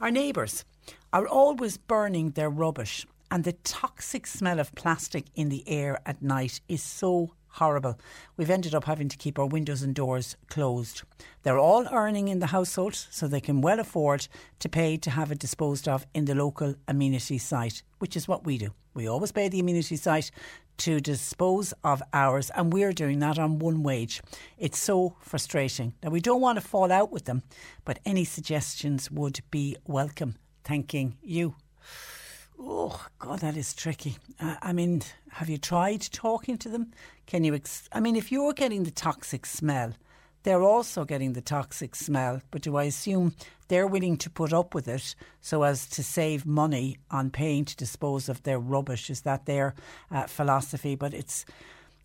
B: Our neighbours are always burning their rubbish, and the toxic smell of plastic in the air at night is so horrible. We've ended up having to keep our windows and doors closed. They're all earning in the household, so they can well afford to pay to have it disposed of in the local amenity site, which is what we do. We always pay the amenity site to dispose of ours, and we're doing that on one wage. It's so frustrating. Now, we don't want to fall out with them, but any suggestions would be welcome. Thanking you. Oh God, that is tricky. Uh, I mean, have you tried talking to them? Can you? Ex- I mean, if you're getting the toxic smell, they're also getting the toxic smell. But do I assume they're willing to put up with it so as to save money on paying to dispose of their rubbish? Is that their uh, philosophy? But it's,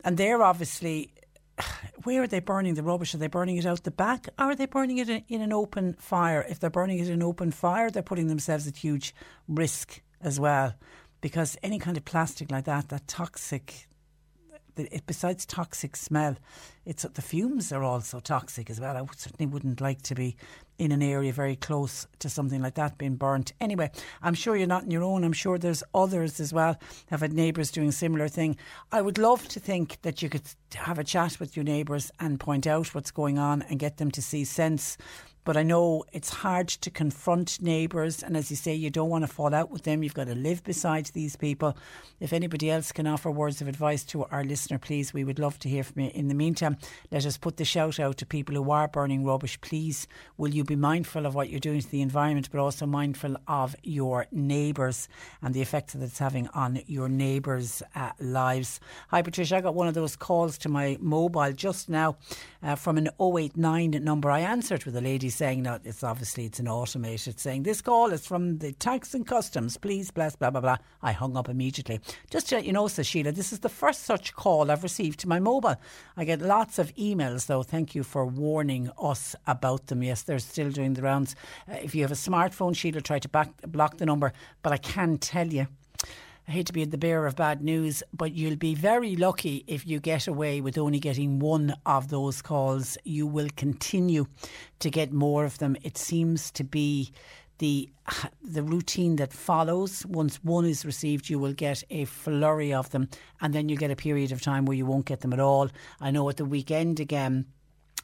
B: and they're obviously. *sighs* Where are they burning the rubbish? Are they burning it out the back? Are they burning it in, in an open fire? If they're burning it in an open fire, they're putting themselves at huge risk as well because any kind of plastic like that, that toxic, it, besides toxic smell, it's the fumes are also toxic as well. I certainly wouldn't like to be in an area very close to something like that being burnt. Anyway, I'm sure you're not on your own. I'm sure there's others as well I've had neighbours doing a similar thing. I would love to think that you could have a chat with your neighbours and point out what's going on and get them to see sense but I know it's hard to confront neighbours, and as you say, you don't want to fall out with them. You've got to live beside these people. If anybody else can offer words of advice to our listener, please, we would love to hear from you. In the meantime, let us put the shout out to people who are burning rubbish. Please, will you be mindful of what you're doing to the environment, but also mindful of your neighbours and the effect that it's having on your neighbours' uh, lives? Hi, Patricia. I got one of those calls to my mobile just now uh, from an 089 number. I answered with a lady saying that it's obviously it's an automated saying this call is from the tax and customs. Please bless blah blah blah. I hung up immediately. Just to let you know, says Sheila, this is the first such call I've received to my mobile. I get lots of emails though. Thank you for warning us about them. Yes, they're still doing the rounds. Uh, if you have a smartphone, Sheila, try to back, block the number. But I can tell you I hate to be the bearer of bad news, but you'll be very lucky if you get away with only getting one of those calls. You will continue to get more of them. It seems to be the the routine that follows. Once one is received, you will get a flurry of them, and then you get a period of time where you won't get them at all. I know at the weekend again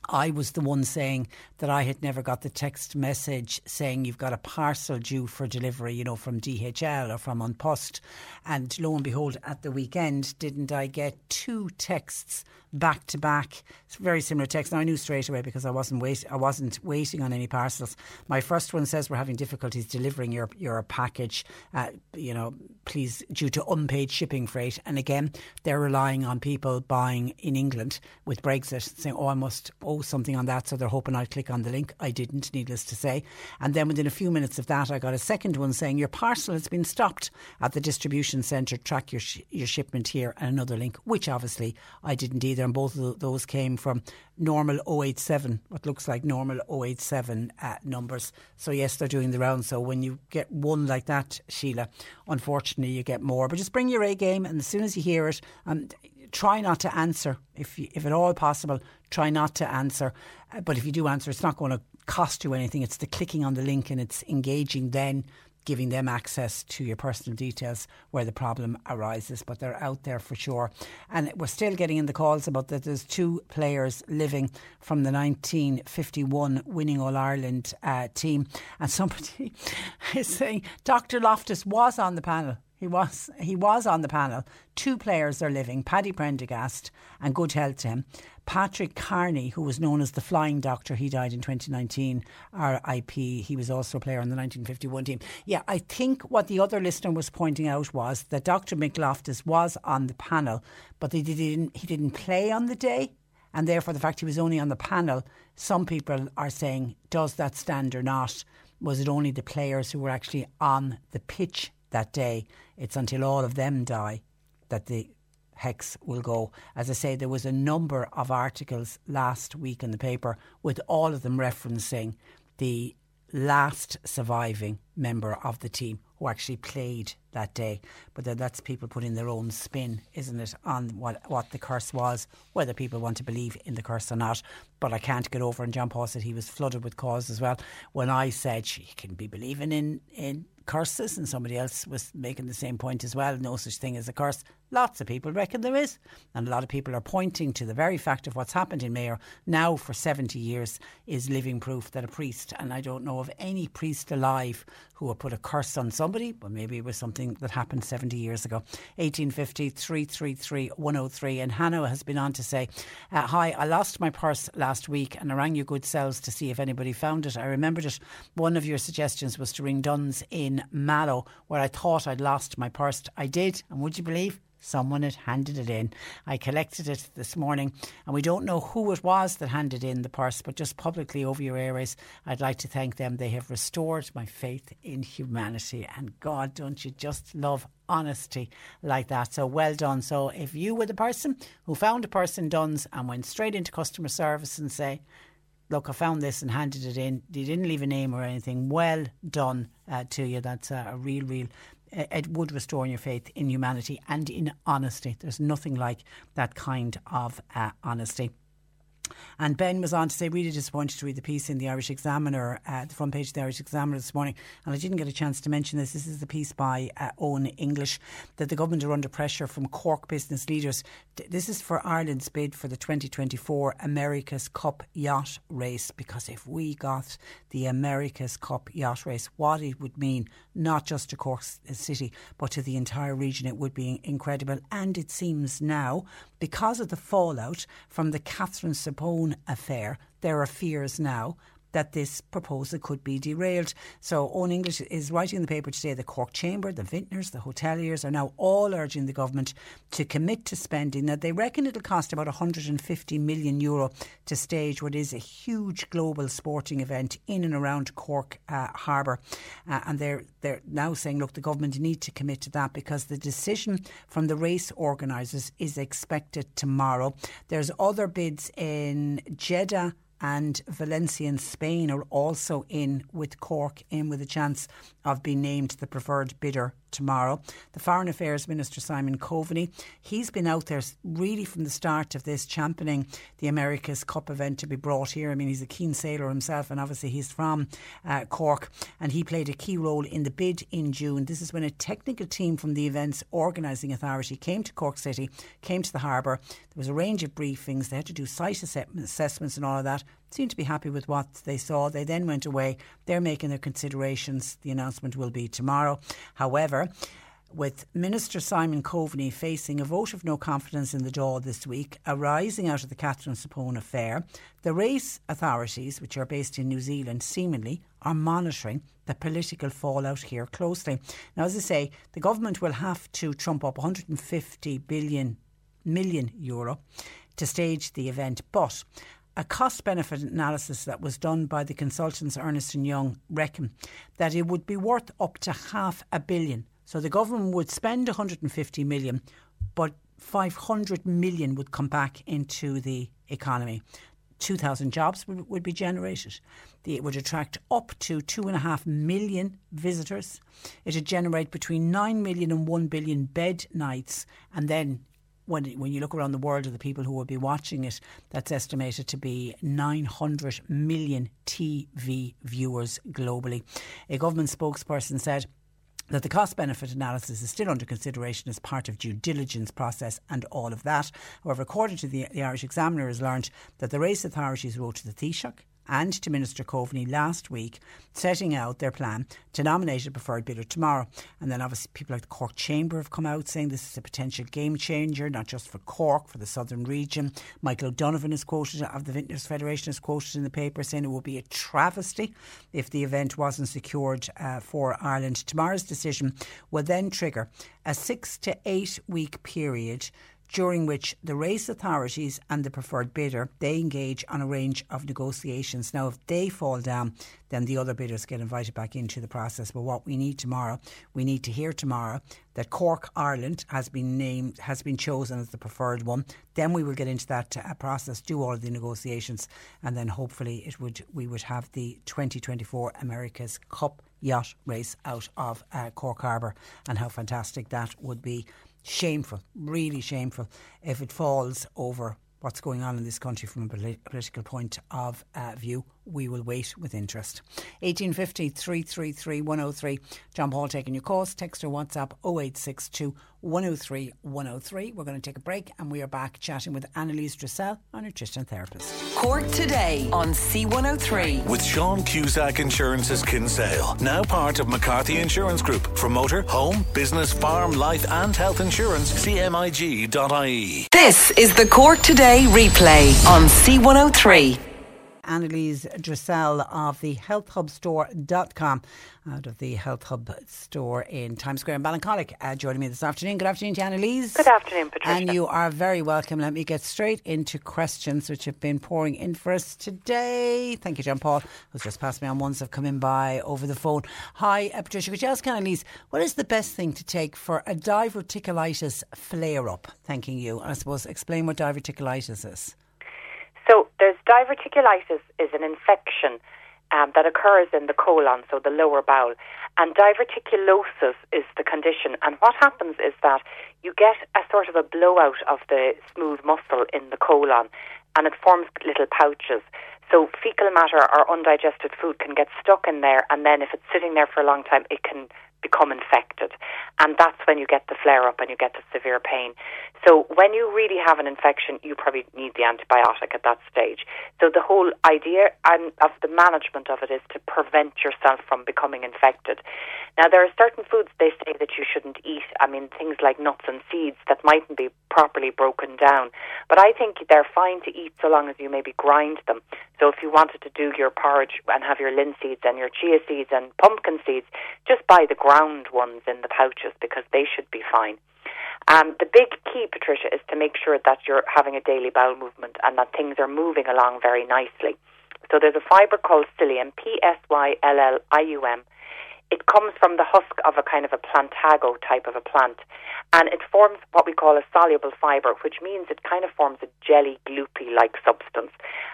B: I was the one saying that I had never got the text message saying you've got a parcel due for delivery, you know, from DHL or from An Post. And lo and behold, at the weekend, didn't I get two texts back to back? Very similar text. Now I knew straight away because I wasn't wait, I wasn't waiting on any parcels. My first one says we're having difficulties delivering your your package. Uh, you know, please due to unpaid shipping freight. And again, they're relying on people buying in England with Brexit, saying, "Oh, I must." owe something on that, so they're hoping I'd click on the link. I didn't, needless to say. And then within a few minutes of that, I got a second one saying your parcel has been stopped at the distribution centre. Track your sh- your shipment here, and another link, which obviously I didn't either. And both of those came from normal 087, what looks like normal 087 uh, numbers. So yes, they're doing the round. So when you get one like that, Sheila, unfortunately you get more. But just bring your A game, and as soon as you hear it, um, try not to answer if you, if at all possible. Try not to answer, uh, but if you do answer, it's not going to cost you anything. It's the clicking on the link and it's engaging then giving them access to your personal details where the problem arises, but they're out there for sure. And we're still getting in the calls about that there's two players living from the 1951 winning All Ireland uh, team, and somebody *laughs* is saying Dr. Loftus was on the panel. He was he was on the panel. Two players are living, Paddy Prendergast, and good health to him. Patrick Carney, who was known as the Flying Doctor, he died in 2019, RIP. He was also a player on the 1951 team. Yeah, I think what the other listener was pointing out was that Dr. Mick Loftus was on the panel, but he didn't, he didn't play on the day. And therefore, the fact he was only on the panel, some people are saying, does that stand or not? Was it only the players who were actually on the pitch that day. It's until all of them die that the hex will go. As I say, there was a number of articles last week in the paper with all of them referencing the last surviving member of the team who actually played that day. But then that's people putting their own spin, isn't it, on what, what the curse was, whether people want to believe in the curse or not. But I can't get over, and John Paul said he was flooded with cause as well. When I said she can be believing in, in curses, and somebody else was making the same point as well. No such thing as a curse. Lots of people reckon there is, and a lot of people are pointing to the very fact of what's happened in Mayo now for 70 years is living proof that a priest, and I don't know of any priest alive who would put a curse on somebody, but maybe it was something that happened 70 years ago. 1850 333 103. And Hannah has been on to say, uh, Hi, I lost my purse last week and I rang your good selves to see if anybody found it. I remembered it. One of your suggestions was to ring Dunnes in Mallow, where I thought I'd lost my purse. I did, and would you believe? Someone had handed it in. I collected it this morning, and we don't know who it was that handed in the purse, but just publicly over your airways, I'd like to thank them. They have restored my faith in humanity. And God, don't you just love honesty like that? So well done. So if you were the person who found a person Dunnes and went straight into customer service and say, look, I found this and handed it in. You didn't leave a name or anything. Well done uh, to you. That's uh, a real, real it would restore your faith in humanity and in honesty. There's nothing like that kind of uh, honesty. And Ben was on to say, really disappointed to read the piece in the Irish Examiner, uh, the front page of the Irish Examiner this morning. And I didn't get a chance to mention this. This is the piece by uh, Owen English that the government are under pressure from Cork business leaders. This is for Ireland's bid for the 2024 America's Cup yacht race. Because if we got the America's Cup yacht race, what it would mean, not just to Cork City, but to the entire region, it would be incredible. And it seems now, because of the fallout from the Catherine Zappone affair, there are fears now that this proposal could be derailed. So Owen English is writing in the paper today the Cork Chamber, the vintners, the hoteliers are now all urging the government to commit to spending. Now they reckon it'll cost about 150 million euro to stage what is a huge global sporting event in and around Cork uh, Harbour. Uh, and they're they're now saying, look, the government need to commit to that because the decision from the race organisers is expected tomorrow. There's other bids in Jeddah and Valencia in Spain are also in with Cork in with a chance of being named the preferred bidder tomorrow. The Foreign Affairs Minister Simon Coveney, he's been out there really from the start of this championing the America's Cup event to be brought here. I mean, he's a keen sailor himself, and obviously he's from uh, Cork, and he played a key role in the bid in June. This is when a technical team from the event's organising authority came to Cork City, came to the harbour. There was a range of briefings. They had to do site assessments and all of that. Seemed to be happy with what they saw. They then went away. They're making their considerations. The announcement will be tomorrow. However, with Minister Simon Coveney facing a vote of no confidence in the Dáil this week, arising out of the Catherine Zappone affair, the race authorities, which are based in New Zealand, seemingly are monitoring the political fallout here closely. Now, as I say, the government will have to trump up 150 billion million euro to stage the event, but a cost benefit analysis that was done by the consultants Ernest and Young reckon that it would be worth up to half a billion. So the government would spend 150 million, but 500 million would come back into the economy. 2,000 jobs would, would be generated. It would attract up to 2.5 million visitors. It would generate between 9 million and 1 billion bed nights. And then when when you look around the world of the people who will be watching it, that's estimated to be 900 million TV viewers globally. A government spokesperson said that the cost benefit analysis is still under consideration as part of due diligence process and all of that. However, according to the, the Irish Examiner, has learned that the race authorities wrote to the Taoiseach and to Minister Coveney last week, setting out their plan to nominate a preferred bidder tomorrow. And then obviously people like the Cork Chamber have come out saying this is a potential game changer, not just for Cork, for the southern region. Michael O'Donovan is quoted of the Vintners Federation is quoted in the paper saying it would be a travesty if the event wasn't secured uh, for Ireland. Tomorrow's decision will then trigger a six to eight week period during which the race authorities and the preferred bidder they engage on a range of negotiations. Now, if they fall down, then the other bidders get invited back into the process. But what we need tomorrow, we need to hear tomorrow that Cork Ireland has been named, has been chosen as the preferred one. Then we will get into that uh, process, do all the negotiations, and then hopefully it would we would have the 2024 America's Cup yacht race out of uh, Cork Harbour, and how fantastic that would be shameful, really shameful, if it falls over what's going on in this country from a political point of uh, view. We will wait with interest. 1850 333 103. John Paul taking your calls. Text or WhatsApp 0862 103 103. We're going to take a break and we are back chatting with Annalise Dressel, our nutrition therapist.
A: Cork today on C103.
C: With Sean Cusack Insurance's Kinsale, now part of McCarthy Insurance Group. For motor, home, business, farm, life, and health insurance, cmig.ie.
A: This is the Cork Today replay on C103.
B: Annalise Dressel of the healthhubstore.com out of the Health Hub store in Times Square in Ballincollig uh, joining me this afternoon. Good afternoon to Annalise.
N: Good afternoon, Patricia.
B: And you are very welcome. Let me get straight into questions which have been pouring in for us today. Thank you, John Paul, who's just passed me on ones have come in by over the phone. Hi, uh, Patricia. Could you ask Annalise, what is the best thing to take for a diverticulitis flare up? Thanking you. And I suppose explain what diverticulitis is.
N: So there's diverticulitis is an infection um, that occurs in the colon, so the lower bowel, and diverticulosis is the condition. And what happens is that you get a sort of a blowout of the smooth muscle in the colon, and it forms little pouches. So fecal matter or undigested food can get stuck in there, and then if it's sitting there for a long time, it can become infected. And that's when you get the flare up and you get the severe pain. So when you really have an infection, you probably need the antibiotic at that stage. So the whole idea of the management of it is to prevent yourself from becoming infected. Now there are certain foods they say that you shouldn't eat. I mean things like nuts and seeds that mightn't be properly broken down. But I think they're fine to eat so long as you maybe grind them. So if you wanted to do your porridge and have your linseeds and your chia seeds and pumpkin seeds, just buy the ground ones in the pouches because they should be fine. Um, the big key, Patricia, is to make sure that you're having a daily bowel movement and that things are moving along very nicely. So there's a fibre called psyllium, P S Y L L I U M. It comes from the husk of a kind of a plantago type of a plant, and it forms what we call a soluble fibre, which means it kind of forms a jelly, gloopy like substance.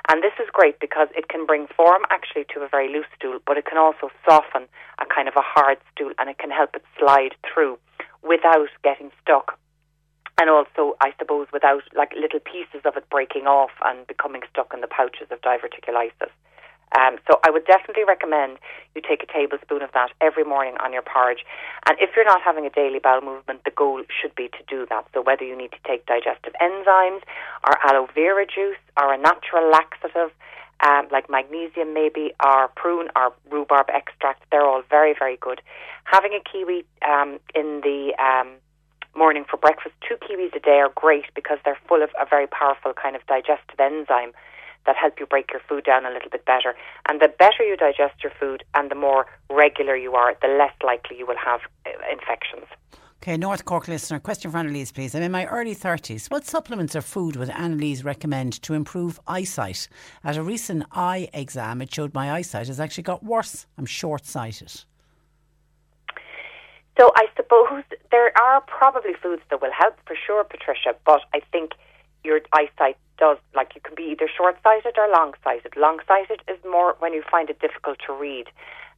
N: And this is great because it can bring form actually to a very loose stool, but it can also soften a kind of a hard stool, and it can help it slide through without getting stuck and also, I suppose, without like little pieces of it breaking off and becoming stuck in the pouches of diverticulitis. Um, so I would definitely recommend you take a tablespoon of that every morning on your porridge. And if you're not having a daily bowel movement, the goal should be to do that. So whether you need to take digestive enzymes or aloe vera juice or a natural laxative, um, like magnesium maybe, or prune or rhubarb extract, they're all very, very good. Having a kiwi um, in the um, morning for breakfast. Two kiwis a day are great because they're full of a very powerful kind of digestive enzyme that help you break your food down a little bit better. And the better you digest your food and the more regular you are, the less likely you will have uh, infections.
B: Okay, North Cork listener, question for Annalise, please. I'm in my early 30s. What supplements or food would Annalise recommend to improve eyesight? At a recent eye exam, it showed my eyesight has actually got worse. I'm short sighted.
N: So I suppose there are probably foods that will help for sure, Patricia, but I think your eyesight does, like you can be either short sighted or long sighted. Long sighted is more when you find it difficult to read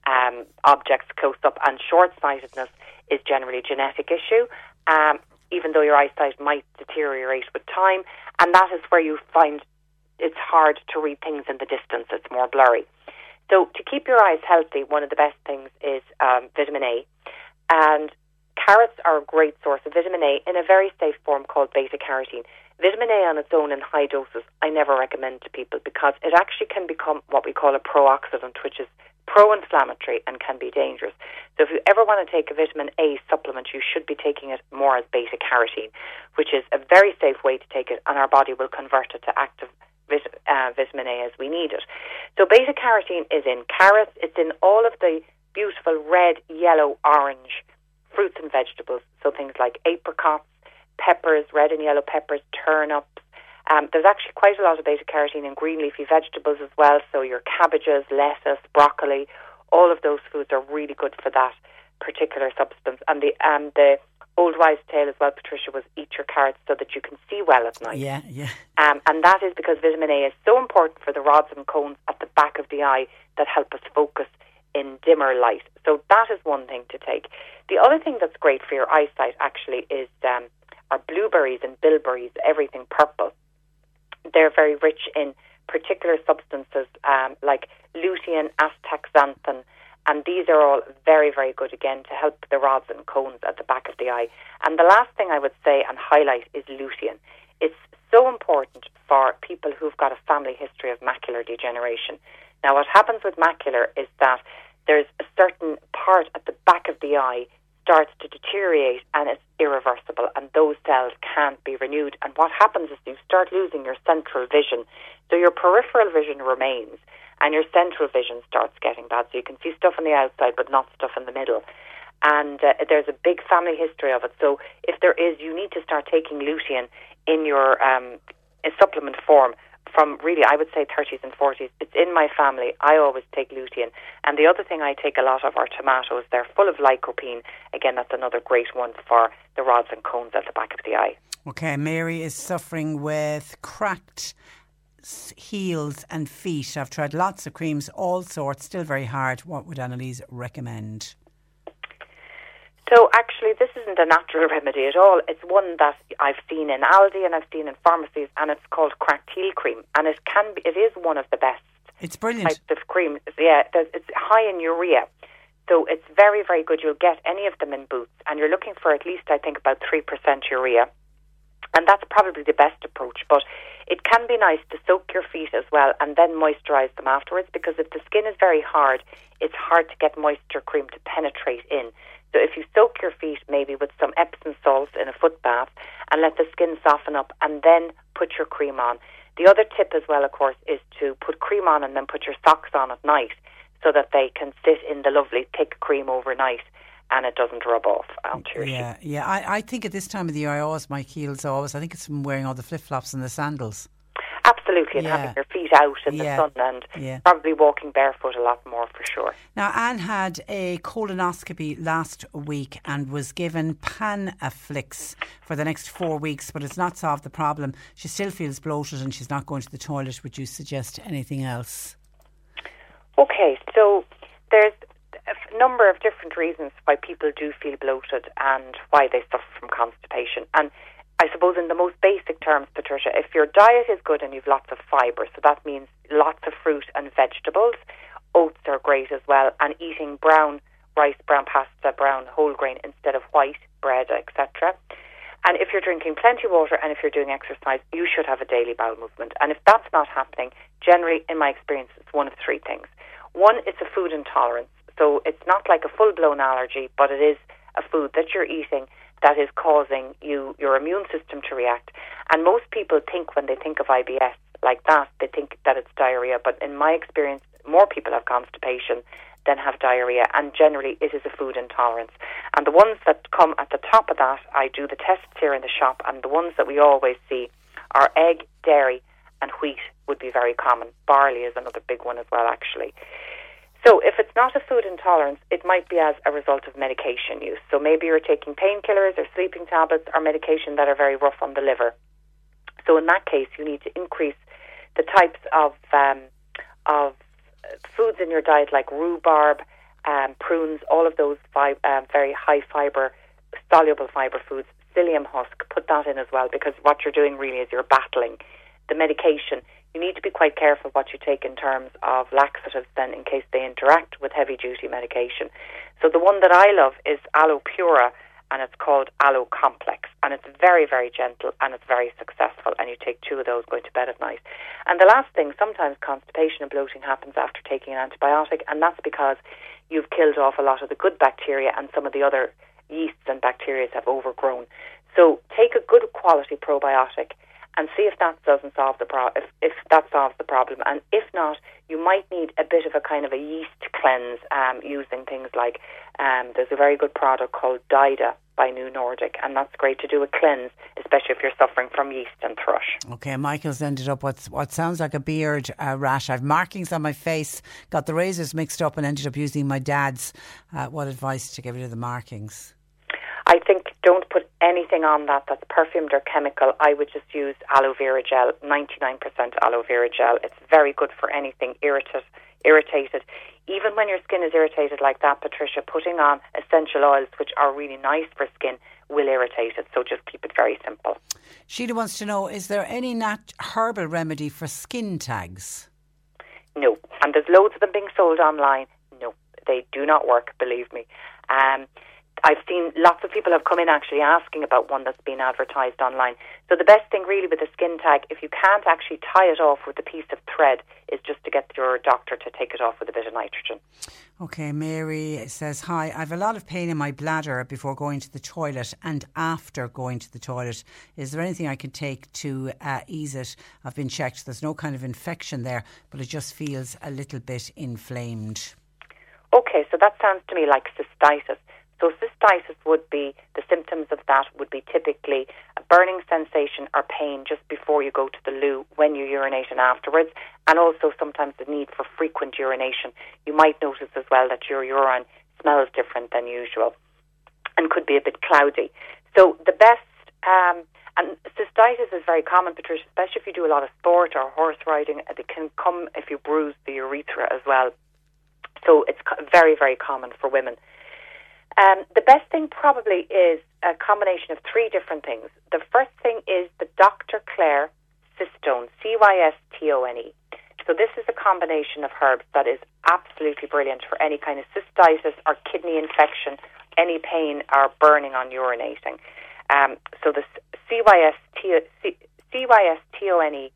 N: um, objects close up, and short sightedness is generally a genetic issue. Um, even though your eyesight might deteriorate with time. And that is where you find it's hard to read things in the distance. It's more blurry. So to keep your eyes healthy, one of the best things is um, vitamin A. And carrots are a great source of vitamin A in a very safe form called beta carotene. Vitamin A on its own in high doses, I never recommend to people because it actually can become what we call a pro-oxidant, which is pro-inflammatory and can be dangerous. So if you ever want to take a vitamin A supplement, you should be taking it more as beta carotene, which is a very safe way to take it, and our body will convert it to active vit- uh, vitamin A as we need it. So beta carotene is in carrots. It's in all of the beautiful red, yellow, orange fruits and vegetables. So things like apricots, peppers, red and yellow peppers, turnips. Um, there's actually quite a lot of beta carotene in green leafy vegetables as well. So your cabbages, lettuce, broccoli, all of those foods are really good for that particular substance. And the um, the old wives' tale as well, Patricia, was eat your carrots so that you can see well at night.
B: Yeah, yeah.
N: Um, and that is because vitamin A is so important for the rods and cones at the back of the eye that help us focus in dimmer light. So that is one thing to take. The other thing that's great for your eyesight actually is um, are blueberries and bilberries, everything purple. They're very rich in particular substances um, like lutein, astaxanthin, and these are all very, very good again to help the rods and cones at the back of the eye. And the last thing I would say and highlight is lutein. It's so important for people who've got a family history of macular degeneration. Now, what happens with macular is that there's a certain part at the back of the eye starts to deteriorate and it's irreversible and those cells can't be renewed. And what happens is you start losing your central vision. So your peripheral vision remains and your central vision starts getting bad. So you can see stuff on the outside but not stuff in the middle. And uh, there's a big family history of it. So if there is you need to start taking lutein in your um, supplement form from really, I would say 30s and 40s. It's in my family. I always take lutein. And the other thing I take a lot of are tomatoes. They're full of lycopene. Again, that's another great one for the rods and cones at the back of the eye.
B: Okay, Mary is suffering with cracked heels and feet. I've tried lots of creams, all sorts, still very hard. What would Annalise recommend?
N: So actually, this isn't a natural remedy at all. It's one that I've seen in Aldi and I've seen in pharmacies, and it's called cracked heel cream, and it can be, it is one of the best
B: It's brilliant.
N: types of cream. Yeah, it's high in urea, so it's very very good. You'll get any of them in Boots, and you're looking for at least I think about three percent urea, and that's probably the best approach. But it can be nice to soak your feet as well and then moisturize them afterwards because if the skin is very hard, it's hard to get moisture cream to penetrate in. So if you soak your feet maybe with some Epsom salt in a foot bath and let the skin soften up and then put your cream on. The other tip as well, of course, is to put cream on and then put your socks on at night so that they can sit in the lovely thick cream overnight and it doesn't rub off onto
B: Yeah, yeah. I, I think at this time of the year, I always my heels always. I think it's from wearing all the flip flops and the sandals.
N: Absolutely, and
B: Yeah.
N: having your feet out in
B: Yeah.
N: the sun and
B: Yeah.
N: probably walking barefoot a lot more for sure.
B: Now, Anne had a colonoscopy last week and was given Panaflix for the next four weeks, but it's not solved the problem. She still feels bloated and she's not going to the toilet. Would you suggest anything else?
N: Okay, so there's a number of different reasons why people do feel bloated and why they suffer from constipation. And I suppose, in the most basic terms, Patricia, if your diet is good and you've lots of fibre, so that means lots of fruit and vegetables, oats are great as well, and eating brown rice, brown pasta, brown whole grain instead of white bread, etc. And if you're drinking plenty of water and if you're doing exercise, you should have a daily bowel movement. And if that's not happening, generally, in my experience, it's one of three things. One, it's a food intolerance. So it's not like a full blown allergy, but it is a food that you're eating that is causing you your immune system to react. And most people think when they think of IBS like that, they think that it's diarrhea. But in my experience, more people have constipation than have diarrhea, and generally it is a food intolerance. And the ones that come at the top of that, I do the tests here in the shop, and the ones that we always see are egg, dairy, and wheat would be very common. Barley is another big one as well, actually. So if it's not a food intolerance, it might be as a result of medication use. So maybe you're taking painkillers or sleeping tablets or medication that are very rough on the liver. So in that case, you need to increase the types of um, of foods in your diet, like rhubarb, um, prunes, all of those fi- um, very high fiber, soluble fiber foods, psyllium husk, put that in as well because what you're doing really is you're battling the medication. You need to be quite careful what you take in terms of laxatives then in case they interact with heavy duty medication. So the one that I love is Aloe Pura and it's called Aloe Complex and it's very, very gentle and it's very successful and you take two of those going to bed at night. And the last thing, sometimes constipation and bloating happens after taking an antibiotic and that's because you've killed off a lot of the good bacteria and some of the other yeasts and bacteria have overgrown. So take a good quality probiotic and see if that doesn't solve the pro- if, if that solves the problem. And if not, you might need a bit of a kind of a yeast cleanse um, using things like um, there's a very good product called Dida by New Nordic, and that's great to do a cleanse, especially if you're suffering from yeast and thrush.
B: Okay, Michael's ended up with what sounds like a beard uh, rash. I've markings on my face, got the razors mixed up, and ended up using my dad's. Uh, what advice to get rid of the markings?
N: I think don't put anything on that that's perfumed or chemical. I would just use aloe vera gel, 99% aloe vera gel. It's very good for anything irritate, irritated. Even when your skin is irritated like that, Patricia, putting on essential oils, which are really nice for skin, will irritate it. So just keep it very simple.
B: Sheila wants to know is there any nat- herbal remedy for skin tags?
N: No. And there's loads of them being sold online. No, they do not work, believe me. Um, I've seen lots of people have come in actually asking about one that's been advertised online. So the best thing really with a skin tag, if you can't actually tie it off with a piece of thread, is just to get your doctor to take it off with a bit of nitrogen.
B: Okay, Mary says, Hi, I have a lot of pain in my bladder before going to the toilet and after going to the toilet. Is there anything I can take to uh, ease it? I've been checked. There's no kind of infection there, but it just feels a little bit inflamed.
N: Okay, so that sounds to me like cystitis. So cystitis would be the symptoms of that would be typically a burning sensation or pain just before you go to the loo when you urinate and afterwards, and also sometimes the need for frequent urination. You might notice as well that your urine smells different than usual and could be a bit cloudy. So the best um, and cystitis is very common, Patricia, especially if you do a lot of sport or horse riding. It can come if you bruise the urethra as well. So it's very, very common for women. Um, the best thing probably is a combination of three different things. The first thing is the Dr. Clare Cystone, C Y S T O N E. So this is a combination of herbs that is absolutely brilliant for any kind of cystitis or kidney infection, any pain or burning on urinating. Um, so the C Y S T O N E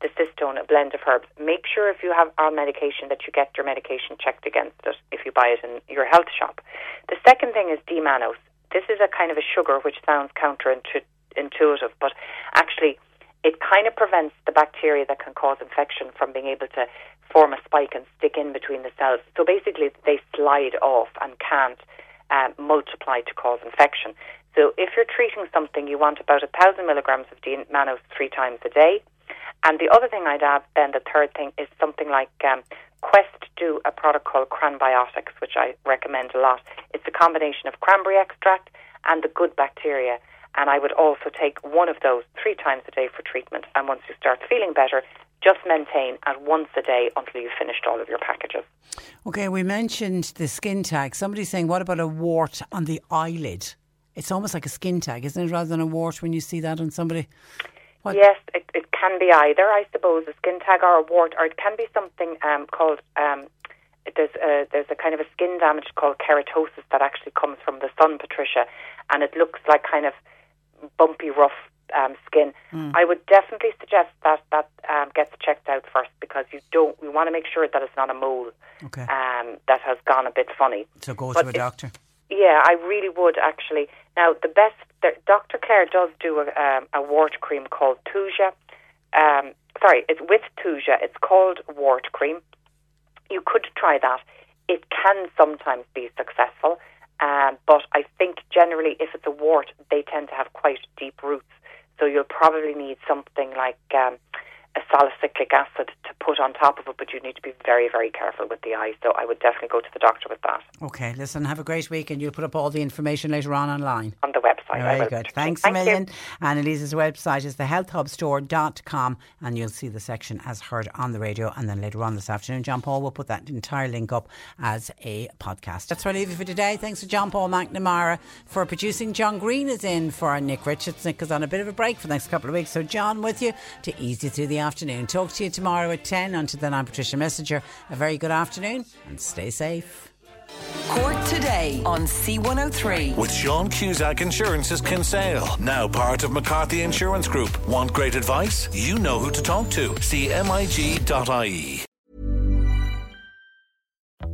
N: the cystone, a blend of herbs. Make sure if you have on medication that you get your medication checked against it if you buy it in your health shop. The second thing is D-mannose. This is a kind of a sugar which sounds counterintuitive, but actually it kind of prevents the bacteria that can cause infection from being able to form a spike and stick in between the cells. So basically they slide off and can't um, multiply to cause infection. So if you're treating something, you want about a thousand milligrams of D-mannose three times a day. And the other thing I'd add, then, the third thing is something like um, Quest do a product called Cranbiotics, which I recommend a lot. It's a combination of cranberry extract and the good bacteria. And I would also take one of those three times a day for treatment. And once you start feeling better, just maintain at once a day until you've finished all of your packages.
B: Okay, we mentioned the skin tag. Somebody's saying, what about a wart on the eyelid? It's almost like a skin tag, isn't it, rather than a wart when you see that on somebody?
N: What? Yes, it, it can be either, I suppose, a skin tag or a wart, or it can be something um, called. Um, there's a, there's a kind of a skin damage called keratosis that actually comes from the sun, Patricia, and it looks like kind of bumpy, rough um, skin. Mm. I would definitely suggest that that um, gets checked out first because you don't. We want to make sure that it's not a mole
B: okay.
N: um, that has gone a bit funny.
B: So go
N: but
B: to a doctor.
N: Yeah, I really would actually. Now, the best, Dr. Clare does do a, um, a wart cream called Thuja. Um, sorry, it's with Thuja. It's called wart cream. You could try that. It can sometimes be successful, um, but I think generally, if it's a wart, they tend to have quite deep roots. So you'll probably need something like um, a salicylic acid to put on top of it, but you need to be very, very careful with the eye. So I would definitely go to the doctor with that.
B: Okay, listen, have a great week and you'll put up all the information later on online.
N: On the website.
B: Very good. Thanks
N: Thank
B: a
N: you.
B: million. Annalise's website is thehealthhubstore.com and you'll see the section as heard on the radio and then later on this afternoon. John Paul will put that entire link up as a podcast. That's where I leave you for today. Thanks to John Paul McNamara for producing. John Green is in for Nick Richards. Nick is on a bit of a break for the next couple of weeks. So John with you to ease you through the afternoon. Talk to you tomorrow at 10. Until then, I'm Patricia Messenger. A very good afternoon and stay safe.
A: Cork today on C103.
C: With Sean Cusack Insurance's Kinsale, now part of McCarthy Insurance Group. Want great advice? You know who to talk to. cmig.ie.